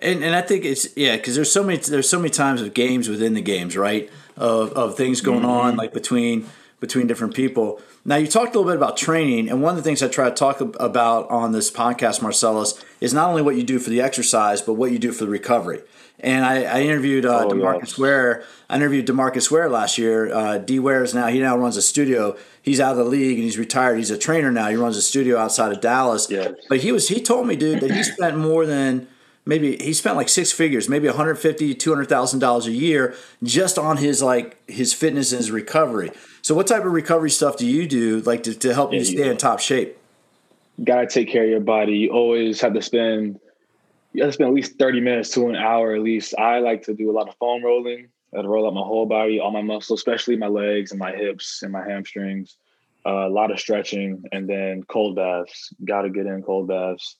And and I think it's yeah because there's so many there's so many times of games within the games right of of things going mm-hmm. on like between between different people. Now, you talked a little bit about training, and one of the things I try to talk about on this podcast, Marcelis, is not only what you do for the exercise, but what you do for the recovery. And I, I interviewed uh, oh, DeMarcus yes. Ware. I interviewed DeMarcus Ware last year. Uh, D. Ware is now he now runs a studio. He's out of the league and he's retired. He's a trainer now. He runs a studio outside of Dallas. Yeah. But he was he told me, dude, that he *clears throat* spent more than maybe he spent like six figures, maybe 150, 200,000 dollars a year just on his like his fitness and his recovery. So what type of recovery stuff do you do like to, to help yeah, you stay in top shape? Got to take care of your body. You always have to spend you have to spend at least 30 minutes to an hour at least. I like to do a lot of foam rolling. I roll up my whole body, all my muscles, especially my legs and my hips and my hamstrings. Uh, a lot of stretching and then cold baths. Got to get in cold baths,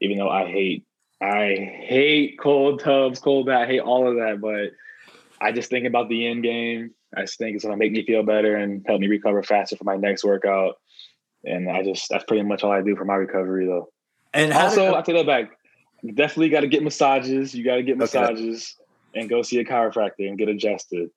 even though I hate I hate cold tubs, cold bath. I hate all of that, but I just think about the end game. I just think it's gonna make me feel better and help me recover faster for my next workout. And I just that's pretty much all I do for my recovery, though. And also, did, I take that back. Definitely got to get massages. You got to get massages okay. and go see a chiropractor and get adjusted.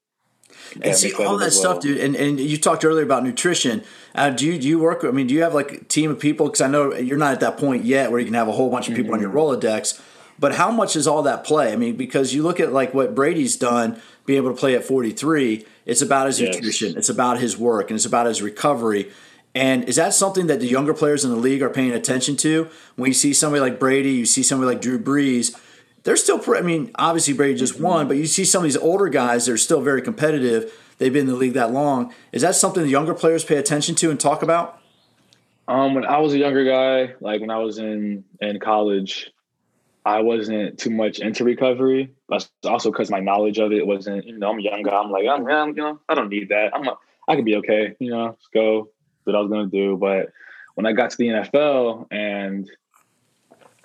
And see all that stuff, dude. And and you talked earlier about nutrition. Uh, do you do you work? I mean, do you have like a team of people? Because I know you're not at that point yet where you can have a whole bunch of people mm-hmm. on your mm-hmm. Rolodex. But how much does all that play? I mean, because you look at like what Brady's done, being able to play at 43. It's about his yes. nutrition. It's about his work, and it's about his recovery. And is that something that the younger players in the league are paying attention to? When you see somebody like Brady, you see somebody like Drew Brees they're still. I mean, obviously Brady just won, but you see some of these older guys; they're still very competitive. They've been in the league that long. Is that something the younger players pay attention to and talk about? Um, when I was a younger guy, like when I was in in college, I wasn't too much into recovery. That's also because my knowledge of it wasn't. You know, I'm a young guy. I'm like, I'm, I'm you know, I don't need that. I'm, a, I can be okay. You know, let's go. Do what I was gonna do. But when I got to the NFL and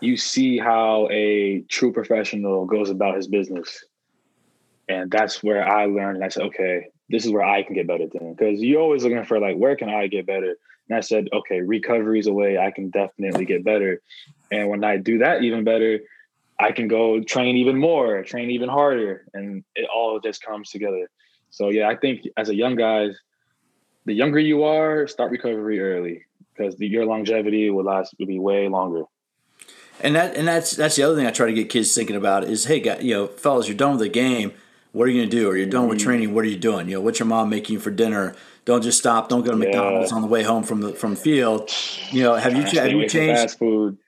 you see how a true professional goes about his business. And that's where I learned. And I said, okay, this is where I can get better because you're always looking for like, where can I get better? And I said, okay, recovery is a way I can definitely get better. And when I do that even better, I can go train even more, train even harder, and it all just comes together. So yeah, I think as a young guy, the younger you are, start recovery early because your longevity will last will be way longer. And that and that's that's the other thing I try to get kids thinking about is hey, guys, you know, fellas, you're done with the game. What are you gonna do? Or you're done with mm-hmm. training. What are you doing? You know, what's your mom making you for dinner? Don't just stop. Don't go to McDonald's yeah. on the way home from the from field. You know, have you have you changed fast food?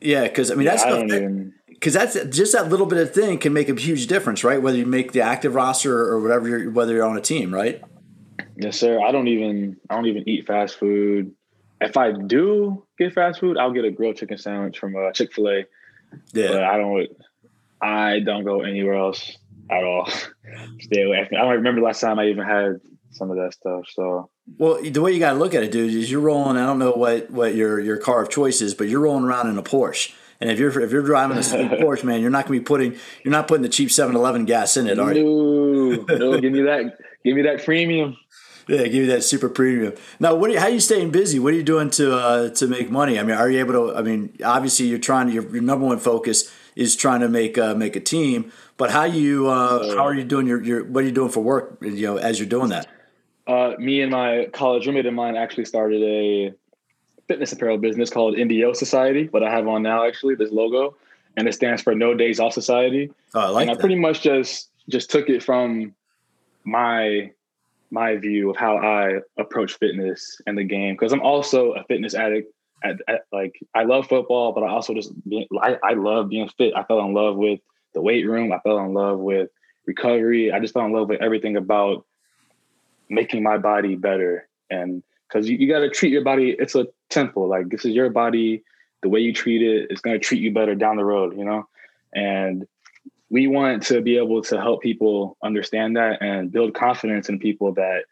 Yeah, because I mean yeah, that's because that's just that little bit of thing can make a huge difference, right? Whether you make the active roster or whatever, you're, whether you're on a team, right? Yes, sir. I don't even I don't even eat fast food if I do get fast food, I'll get a grilled chicken sandwich from uh, Chick Fil A. Yeah, but I don't. I don't go anywhere else at all. *laughs* Stay away. I don't remember last time I even had some of that stuff. So, well, the way you got to look at it, dude, is you're rolling. I don't know what what your your car of choice is, but you're rolling around in a Porsche. And if you're if you're driving a *laughs* Porsche, man, you're not going to be putting you're not putting the cheap 7-Eleven gas in it, are you? No, no, give me that, give me that premium. Yeah, give you that super premium. Now, what? Are you, how are you staying busy? What are you doing to uh, to make money? I mean, are you able to? I mean, obviously, you're trying. Your, your number one focus is trying to make uh, make a team. But how you? Uh, how are you doing? Your, your what are you doing for work? You know, as you're doing that. Uh, me and my college roommate of mine actually started a fitness apparel business called NDO Society. What I have on now, actually, this logo, and it stands for No Days Off Society. Oh, I like and I pretty much just just took it from my my view of how I approach fitness and the game because I'm also a fitness addict. At, at, like I love football, but I also just being, I, I love being fit. I fell in love with the weight room. I fell in love with recovery. I just fell in love with everything about making my body better. And because you, you got to treat your body, it's a temple. Like this is your body. The way you treat it, it's going to treat you better down the road. You know, and we want to be able to help people understand that and build confidence in people that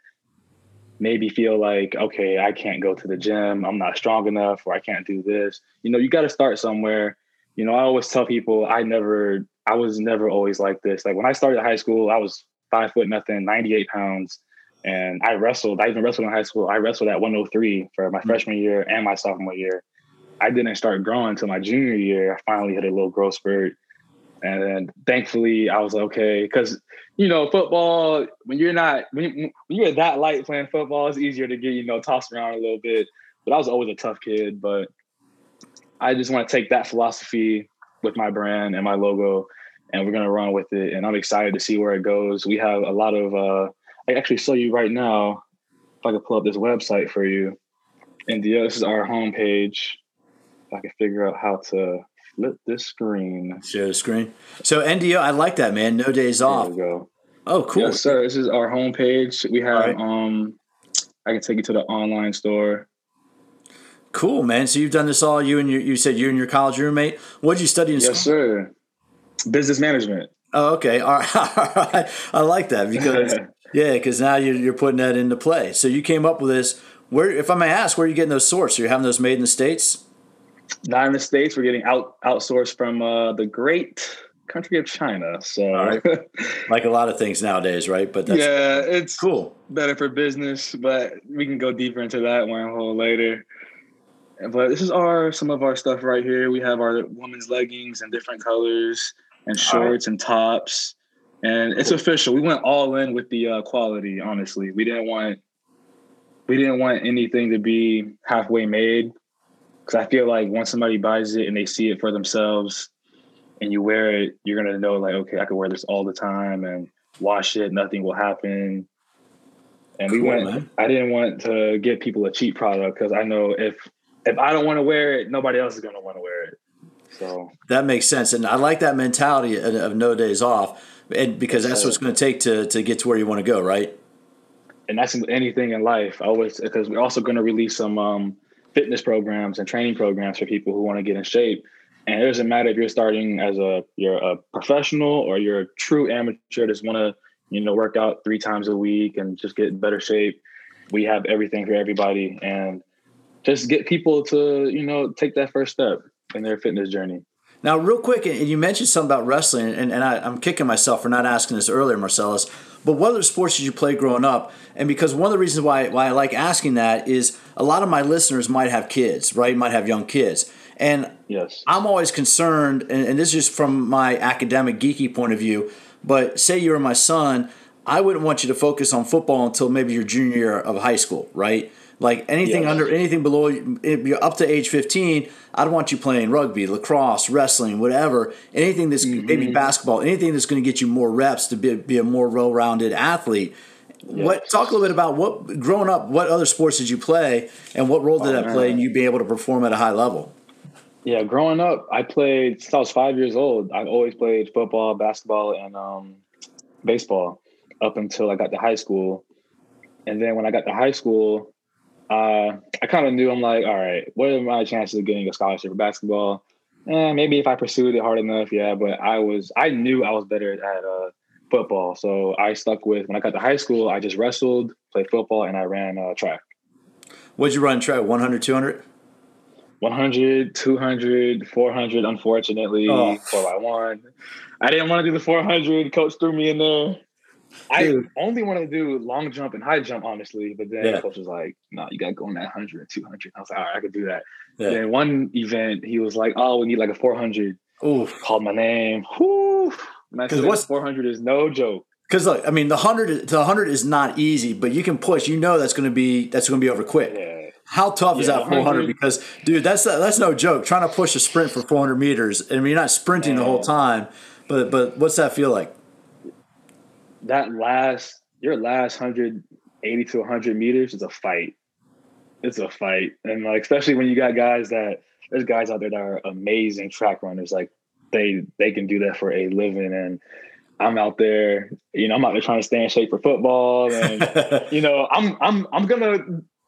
maybe feel like okay i can't go to the gym i'm not strong enough or i can't do this. You know you got to start somewhere. You know i always tell people i never i was never always like this. Like when i started high school i was five foot nothing 98 pounds and i wrestled. I even wrestled in high school. I wrestled at 103 for my mm-hmm. freshman year and my sophomore year. I didn't start growing until my junior year. I finally hit a little growth spurt and then thankfully, I was okay because you know football when you're not when, when you're that light playing football, it's easier to get you know tossed around a little bit. But I was always a tough kid. But I just want to take that philosophy with my brand and my logo, and we're gonna run with it. And I'm excited to see where it goes. We have a lot of. uh I actually show you right now. If I could pull up this website for you, and this is our homepage. If I can figure out how to flip this screen. Share the screen. So NDO, I like that man. No days off. There we go. Oh, cool. Yes, sir. This is our homepage. We have Alright. um I can take you to the online store. Cool, man. So you've done this all. You and your, you said you and your college roommate. What did you study in Yes, school? sir. Business management. Oh, okay. All right. *laughs* All right. I like that because *laughs* yeah, because now you're, you're putting that into play. So you came up with this. Where, if I may ask, where are you getting those sourced? You're having those made in the states? Not in the States. We're getting out outsourced from uh, the great country of China. So Alright. *laughs* Like a lot of things nowadays, right? But that's yeah, it's cool. better for business, but we can go deeper into that one whole later. But this is our some of our stuff right here. We have our women's leggings in different colors and shorts and tops, and it's Cool. official. We went all in with the uh, quality. Honestly, we didn't want we didn't want anything to be halfway made because I feel like once somebody buys it and they see it for themselves, and you wear it, you're gonna know like, okay, I can wear this all the time and wash it, nothing will happen. And we went. man. I didn't want to give people a cheap product because I know if if I don't want to wear it, nobody else is gonna want to wear it. So That makes sense, and I like that mentality of, of no days off, and because that's what's going to take to to get to where you want to go, right? and that's anything in life. I always because we're also going to release some um, fitness programs and training programs for people who want to get in shape. And it doesn't matter if you're starting as a you're a professional or you're a true amateur, just want to you know work out three times a week and just get in better shape. We have everything for everybody, and just get people to you know take that first step in their fitness journey. Now, real quick, and you mentioned something about wrestling, and, and I, I'm kicking myself for not asking this earlier, Marcelis. But what other sports did you play growing up? And because one of the reasons why, why I like asking that is a lot of my listeners might have kids, right? Might have young kids. And Yes. I'm always concerned, and, and this is just from my academic geeky point of view. But say you were my son, I wouldn't want you to focus on football until maybe your junior year of high school, right? Like anything Yes. under anything below, you're up to age 15, I'd want you playing rugby, lacrosse, wrestling, whatever. Anything that's maybe basketball, anything that's going to get you more reps to be, be a more well-rounded athlete. What talk a little bit about what growing up? What other sports did you play, and what role did Oh, that play in you being able to perform at a high level? Yeah, growing up, I played since I was five years old. I've always played football, basketball, and um, baseball up until I got to high school. And then when I got to high school, uh, I kind of knew I'm like, all right, what are my chances of getting a scholarship for basketball? Eh, maybe if I pursued it hard enough, yeah. But I was, I knew I was better at uh, football, so I stuck with. When I got to high school, I just wrestled, played football, and I ran uh, track. What'd you run track? 100, 200? 100, 200, 400, unfortunately, Oh. 4 by one. I didn't want to do the 400. Coach threw me in there. I only wanted to do long jump and high jump, honestly. But then Yeah. coach was like, no, you got to go in that 100 and 200. I was like, all right, I could do that. Yeah. Then one event, he was like, oh, we need like a 400. Oof. Called my name. Whoo. And I 'Cause said, what's- 400 is no joke. Because look, I mean, the hundred, the hundred is not easy, but you can push. You know that's going to be that's going to be over quick. Yeah. How tough is that 400? 100 Because dude, that's that's no joke. Trying to push a sprint for 400 meters. I mean, you're not sprinting the whole time, but but what's that feel like? That last your last 180 to 100 meters is a fight. It's a fight. And like especially when you got guys that there's guys out there that are amazing track runners. Like they they can do that for a living. And i'm out there you know i'm out there trying to stay in shape for football. And *laughs* you know i'm i'm i'm gonna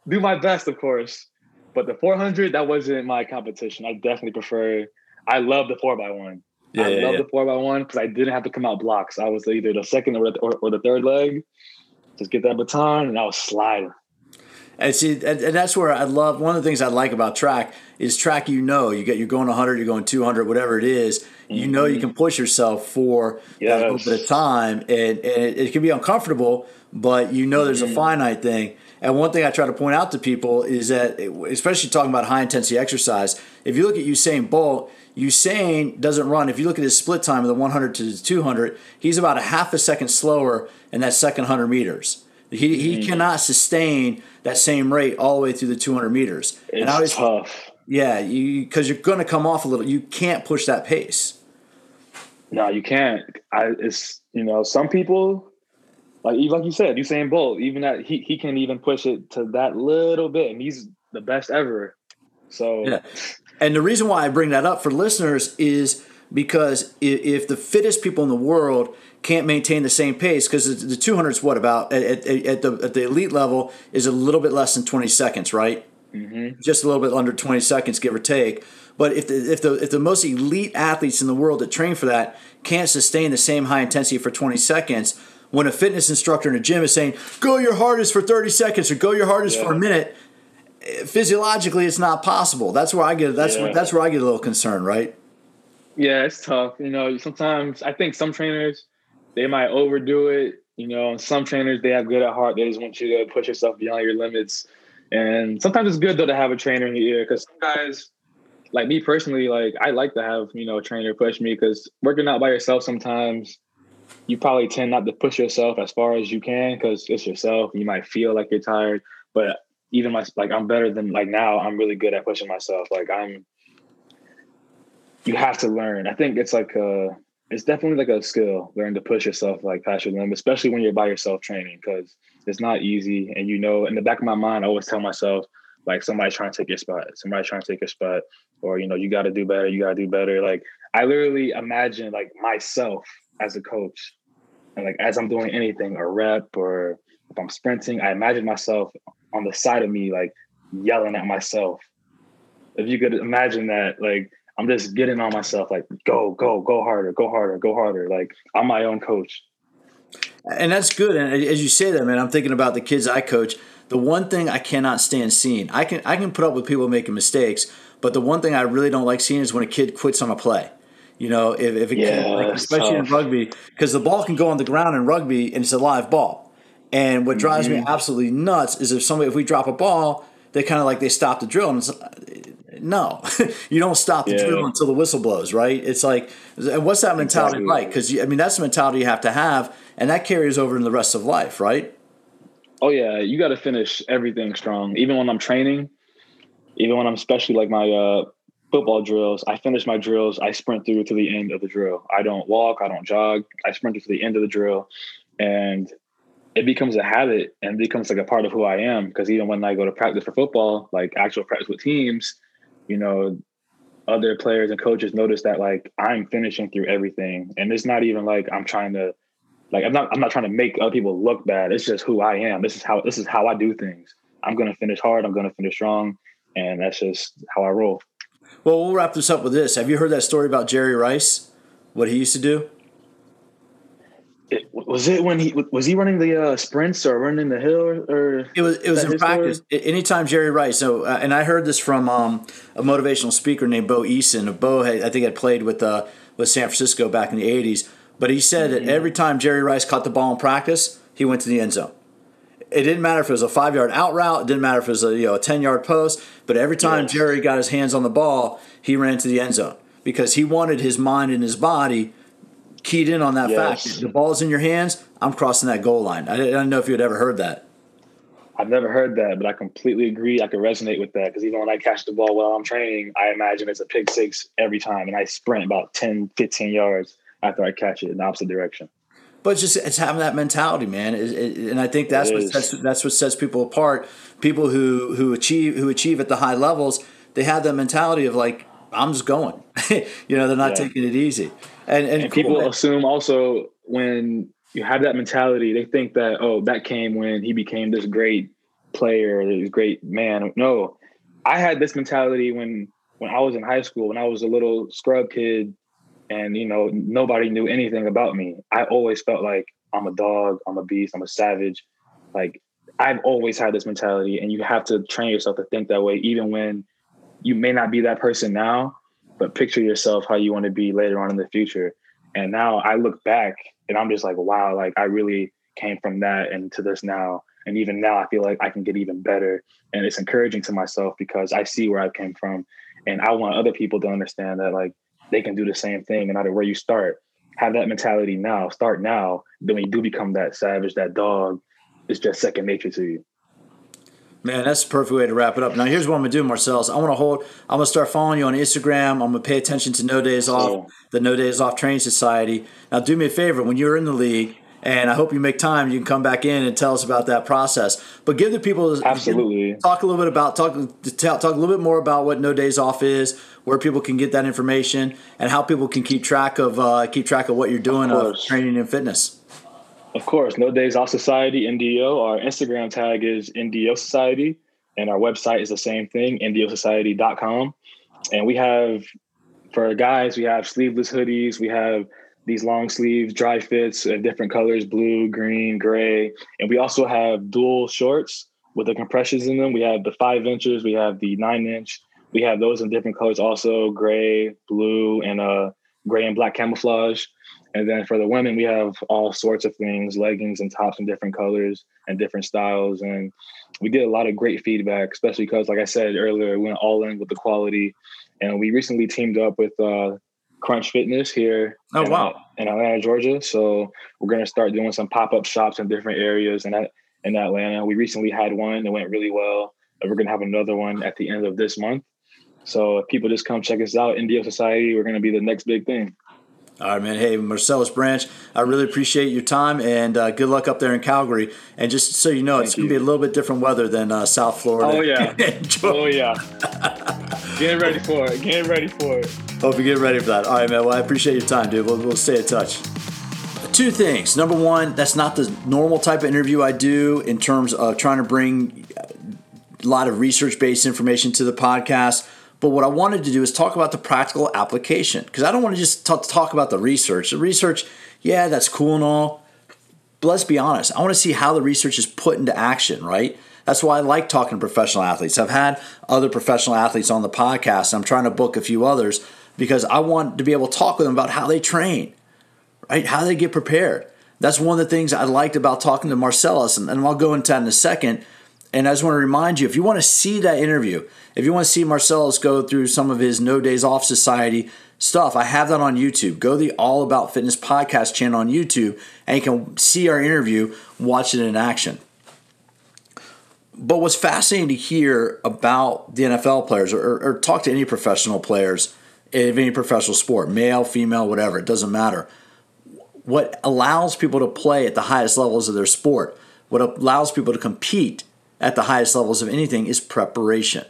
do my best of course. But the 400 that wasn't my competition. I definitely prefer i love the 4 by one yeah, I yeah, love yeah. the four by one because I didn't have to come out blocks. I was either the second or the, or, or the third leg. Just get that baton and I was sliding. And see, and, and that's where I love. One of the things I like about track is track. You know, you get you're going 100, you're going 200, whatever it is. You know, you mm-hmm. can push yourself for that little bit of time, and, and it, it can be uncomfortable, but you know there's a mm-hmm. finite thing. And one thing I try to point out to people is that, especially talking about high intensity exercise, if you look at Usain Bolt, Usain doesn't run. If you look at his split time of the 100 to the 200, he's about a half a second slower in that second 100 meters. He, he mm. cannot sustain that same rate all the way through the 200 meters. It's and always, tough. yeah, you because you're going to come off a little. You can't push that pace. No, you can't. I it's you know some people like like you said, Usain Bolt, even that he he can even push it to that little bit, and he's the best ever. So yeah. And the reason why I bring that up for listeners is because if the fittest people in the world can't maintain the same pace, because the 200 is what about at, at, at, the at the elite level is a little bit less than 20 seconds, right? Mm-hmm. Just a little bit under 20 seconds, give or take. But if the if the if the most elite athletes in the world that train for that can't sustain the same high intensity for 20 seconds, when a fitness instructor in a gym is saying go your hardest for 30 seconds or go your hardest yeah. for a minute, physiologically it's not possible. That's where I get that's yeah. where, that's where I get a little concerned, right? Yeah, it's tough. You know, sometimes I think some trainers they might overdo it. You know, some trainers they have good at heart. They just want you to push yourself beyond your limits. And sometimes it's good though to have a trainer in your ear because some guys like me personally, like I like to have you know a trainer push me because working out by yourself sometimes you probably tend not to push yourself as far as you can because it's yourself. You might feel like you're tired, but even my like I'm better than like now. I'm really good at pushing myself. Like I'm. You have to learn. I think it's like a. It's definitely like a skill. Learn to push yourself like past your limit, especially when you're by yourself training, because it's not easy. And you know, in the back of my mind, I always tell myself, like somebody's trying to take your spot. Somebody's trying to take your spot or you know you got to do better you got to do better like i literally imagine like myself as a coach and like as i'm doing anything a rep or if i'm sprinting i imagine myself on the side of me like yelling at myself if you could imagine that like i'm just getting on myself like go go go harder go harder go harder like i'm my own coach and that's good and as you say that man i'm thinking about the kids i coach the one thing i cannot stand seeing i can i can put up with people making mistakes but the one thing I really don't like seeing is when a kid quits on a play. You know, if, if a yeah, kid, like, especially tough. in rugby, because the ball can go on the ground in rugby and it's a live ball. And what drives mm-hmm. me absolutely nuts is if somebody, if we drop a ball, they kind of like they stop the drill. And no, *laughs* you don't stop the yeah. drill until the whistle blows, right? It's like, what's that mentality exactly. like? Because I mean, that's the mentality you have to have, and that carries over in the rest of life, right? Oh yeah, you got to finish everything strong. Even when I'm training, even when I'm especially like my uh, football drills, I finish my drills, I sprint through to the end of the drill. I don't walk, I don't jog, I sprint through to the end of the drill. And it becomes a habit and becomes like a part of who I am. Because even when I go to practice for football, like actual practice with teams, you know, other players and coaches notice that like I'm finishing through everything. And it's not even like I'm trying to like I'm not I'm not trying to make other people look bad. It's just who I am. This is how this is how I do things. I'm gonna finish hard, I'm gonna finish strong and that's just how I roll. Well, we'll wrap this up with this. Have you heard that story about Jerry Rice? What he used to do? It, was it when he was he running the uh, sprints or running the hill or, or it was it was in practice story? anytime Jerry Rice so uh, and I heard this from um, a motivational speaker named Bo Eason Bo had, I think had played with uh, with San Francisco back in the 80s but he said mm-hmm. that every time Jerry Rice caught the ball in practice he went to the end zone it didn't matter if it was a five yard out route. It didn't matter if it was a you know a ten yard post. But every time yes. Jerry got his hands on the ball, he ran to the end zone because he wanted his mind and his body keyed in on that yes. fact. The ball's in your hands. I'm crossing that goal line. I, don't know if you had ever heard that. I've never heard that, but I completely agree. I can resonate with that because even when I catch the ball while I'm training, I imagine it's a pick six every time, and I sprint about 10, 15 yards after I catch it in the opposite direction but it's just it's having that mentality, man. It, it, and I think that's what sets, that's what sets people apart. People who who achieve who achieve at the high levels, they have that mentality of like I'm just going. *laughs* you know, they're not yeah. taking it easy. And and, and cool, people man. assume also when you have that mentality, they think that oh that came when he became this great player, this great man. No, I had this mentality when when I was in high school, when I was a little scrub kid and you know nobody knew anything about me i always felt like i'm a dog i'm a beast i'm a savage like i've always had this mentality and you have to train yourself to think that way even when you may not be that person now but picture yourself how you want to be later on in the future and now i look back and i'm just like wow like i really came from that and to this now and even now i feel like i can get even better and it's encouraging to myself because i see where i came from and i want other people to understand that like they can do the same thing no matter where you start. Have that mentality now. Start now. Then when you do become that savage, that dog, it's just second nature to you. Man, that's the perfect way to wrap it up. Now, here's what I'm gonna do, Marcelis. I want to hold. I'm gonna start following you on Instagram. I'm gonna pay attention to No Days Off, the No Days Off Training Society. Now, do me a favor when you're in the league And I hope you make time. You can come back in and tell us about that process. But give the people absolutely talk a little bit about talk talk a little bit more about what No Days Off is, where people can get that information, and how people can keep track of uh, keep track of what you're doing of, training and fitness. Of course, No Days Off Society NDO. Our Instagram tag is NDO Society, and our website is the same thing, NDOSociety.com. And we have for guys, we have sleeveless hoodies, we have these long sleeves, dry fits in different colors blue, green, gray. And we also have dual shorts with the compressions in them. We have the five inches, we have the nine inch. We have those in different colors also gray, blue, and uh, gray and black camouflage. And then for the women, we have all sorts of things leggings and tops in different colors and different styles. And we get a lot of great feedback, especially because, like I said earlier, we went all in with the quality. And we recently teamed up with uh, Crunch Fitness here. Oh in, wow! In Atlanta, Georgia. So we're gonna start doing some pop up shops in different areas in in Atlanta. We recently had one that went really well. And we're gonna have another one at the end of this month. So if people just come check us out, NDO Society, we're gonna be the next big thing. All right, man. Hey, Marcelis Branch, I really appreciate your time and uh, good luck up there in Calgary. And just so you know, Thank it's going to be a little bit different weather than uh, South Florida. Oh, yeah. *laughs* oh, yeah. Getting ready for it. Getting ready for it. Hope you get ready for that. All right, man. Well, I appreciate your time, dude. We'll, we'll stay in touch. Two things. Number one, that's not the normal type of interview I do in terms of trying to bring a lot of research based information to the podcast. But what I wanted to do is talk about the practical application because I don't want to just t- talk about the research. The research, yeah, that's cool and all. But let's be honest, I want to see how the research is put into action, right? That's why I like talking to professional athletes. I've had other professional athletes on the podcast. I'm trying to book a few others because I want to be able to talk with them about how they train, right? How they get prepared. That's one of the things I liked about talking to Marcelis, and, and I'll go into that in a second. And I just want to remind you if you want to see that interview, if you want to see Marcelis go through some of his No Days Off Society stuff, I have that on YouTube. Go the All About Fitness podcast channel on YouTube, and you can see our interview, watch it in action. But what's fascinating to hear about the NFL players, or, or talk to any professional players, of any professional sport, male, female, whatever, it doesn't matter. What allows people to play at the highest levels of their sport, what allows people to compete at the highest levels of anything is preparation.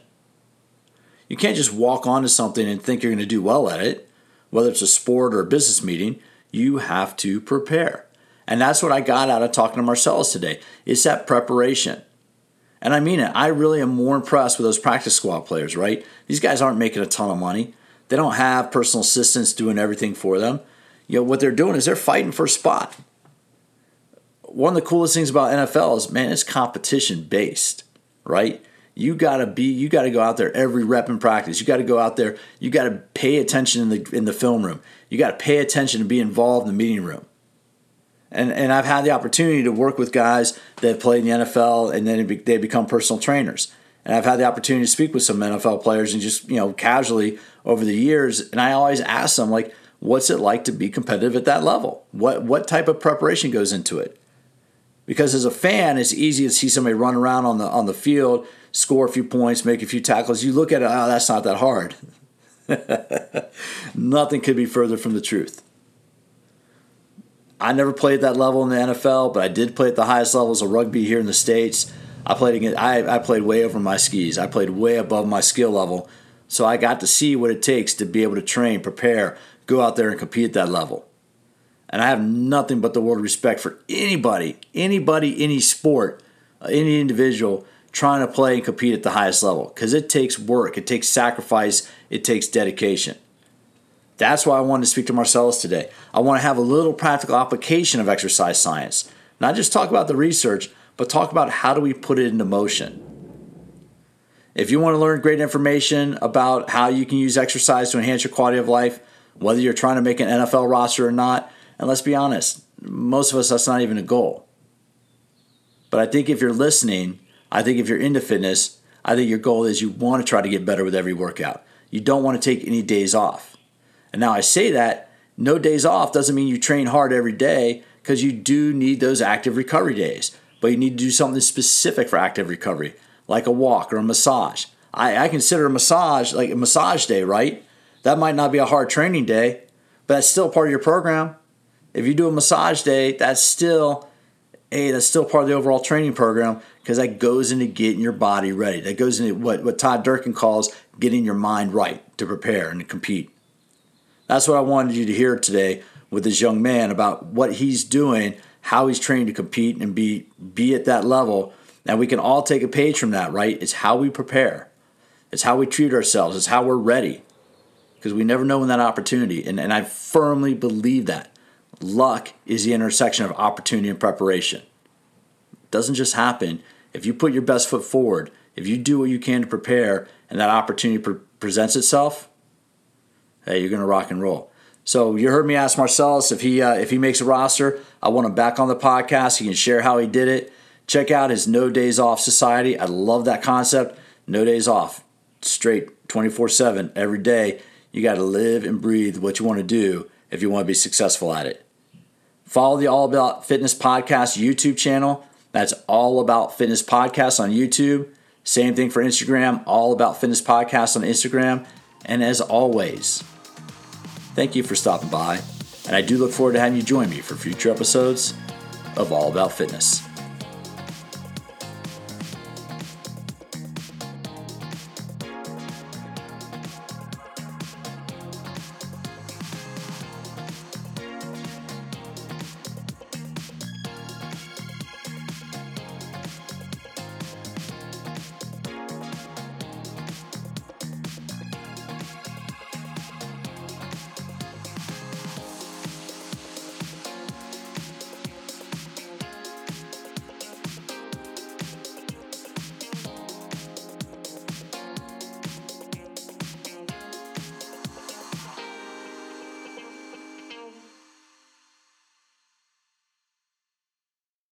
You can't just walk onto something and think you're going to do well at it, whether it's a sport or a business meeting. You have to prepare. And that's what I got out of talking to Marcelis today. Is that preparation. And I mean it. I really am more impressed with those practice squad players, right? These guys aren't making a ton of money. They don't have personal assistants doing everything for them. You know, what they're doing is they're fighting for a spot. One of the coolest things about NFL is, man, it's competition based, right? You gotta be, you gotta go out there every rep in practice. You gotta go out there. You gotta pay attention in the in the film room. You gotta pay attention and be involved in the meeting room. And and I've had the opportunity to work with guys that have played in the NFL and then they become personal trainers. And I've had the opportunity to speak with some NFL players and just you know casually over the years, and I always ask them like, what's it like to be competitive at that level? What what type of preparation goes into it? Because as a fan, it's easy to see somebody run around on the on the field, score a few points, make a few tackles. You look at it, oh, that's not that hard. *laughs* Nothing could be further from the truth. I never played at that level in the NFL, but I did play at the highest levels of rugby here in the states. I played against, I, I played way over my skis. I played way above my skill level so I got to see what it takes to be able to train, prepare, go out there and compete at that level. And I have nothing but the world of respect for anybody, anybody, any sport, uh, any individual trying to play and compete at the highest level because it takes work, it takes sacrifice, it takes dedication. That's why I wanted to speak to Marcelis today. I want to have a little practical application of exercise science. Not just talk about the research, but talk about how do we put it into motion. If you want to learn great information about how you can use exercise to enhance your quality of life, whether you're trying to make an NFL roster or not, and let's be honest, most of us, that's not even a goal. But I think if you're listening, I think if you're into fitness, I think your goal is you want to try to get better with every workout. You don't want to take any days off. And now I say that no days off doesn't mean you train hard every day because you do need those active recovery days. But you need to do something specific for active recovery like a walk or a massage. I, I consider a massage like a massage day, right? That might not be a hard training day, but that's still part of your program. If you do a massage day, that's still hey, that's still part of the overall training program because that goes into getting your body ready. That goes into what, what Todd Durkin calls getting your mind right to prepare and to compete. That's what I wanted you to hear today with this young man about what he's doing, how he's trained to compete and be be at that level. And we can all take a page from that, right? It's how we prepare. It's how we treat ourselves. It's how we're ready. Because we never know when that opportunity, and, and I firmly believe that. Luck is the intersection of opportunity and preparation. It doesn't just happen. If you put your best foot forward, if you do what you can to prepare, and that opportunity pre- presents itself, hey, you're going to rock and roll. So you heard me ask Marcelis if he uh, if he makes a roster, I want him back on the podcast. He can share how he did it. Check out his No Days Off Society. I love that concept. No days off, straight 24 7 every day. You got to live and breathe what you want to do if you want to be successful at it. Follow the All About Fitness Podcast YouTube channel. That's All About Fitness Podcast on YouTube. Same thing for Instagram, All About Fitness Podcast on Instagram. And as always, thank you for stopping by. And I do look forward to having you join me for future episodes of All About Fitness.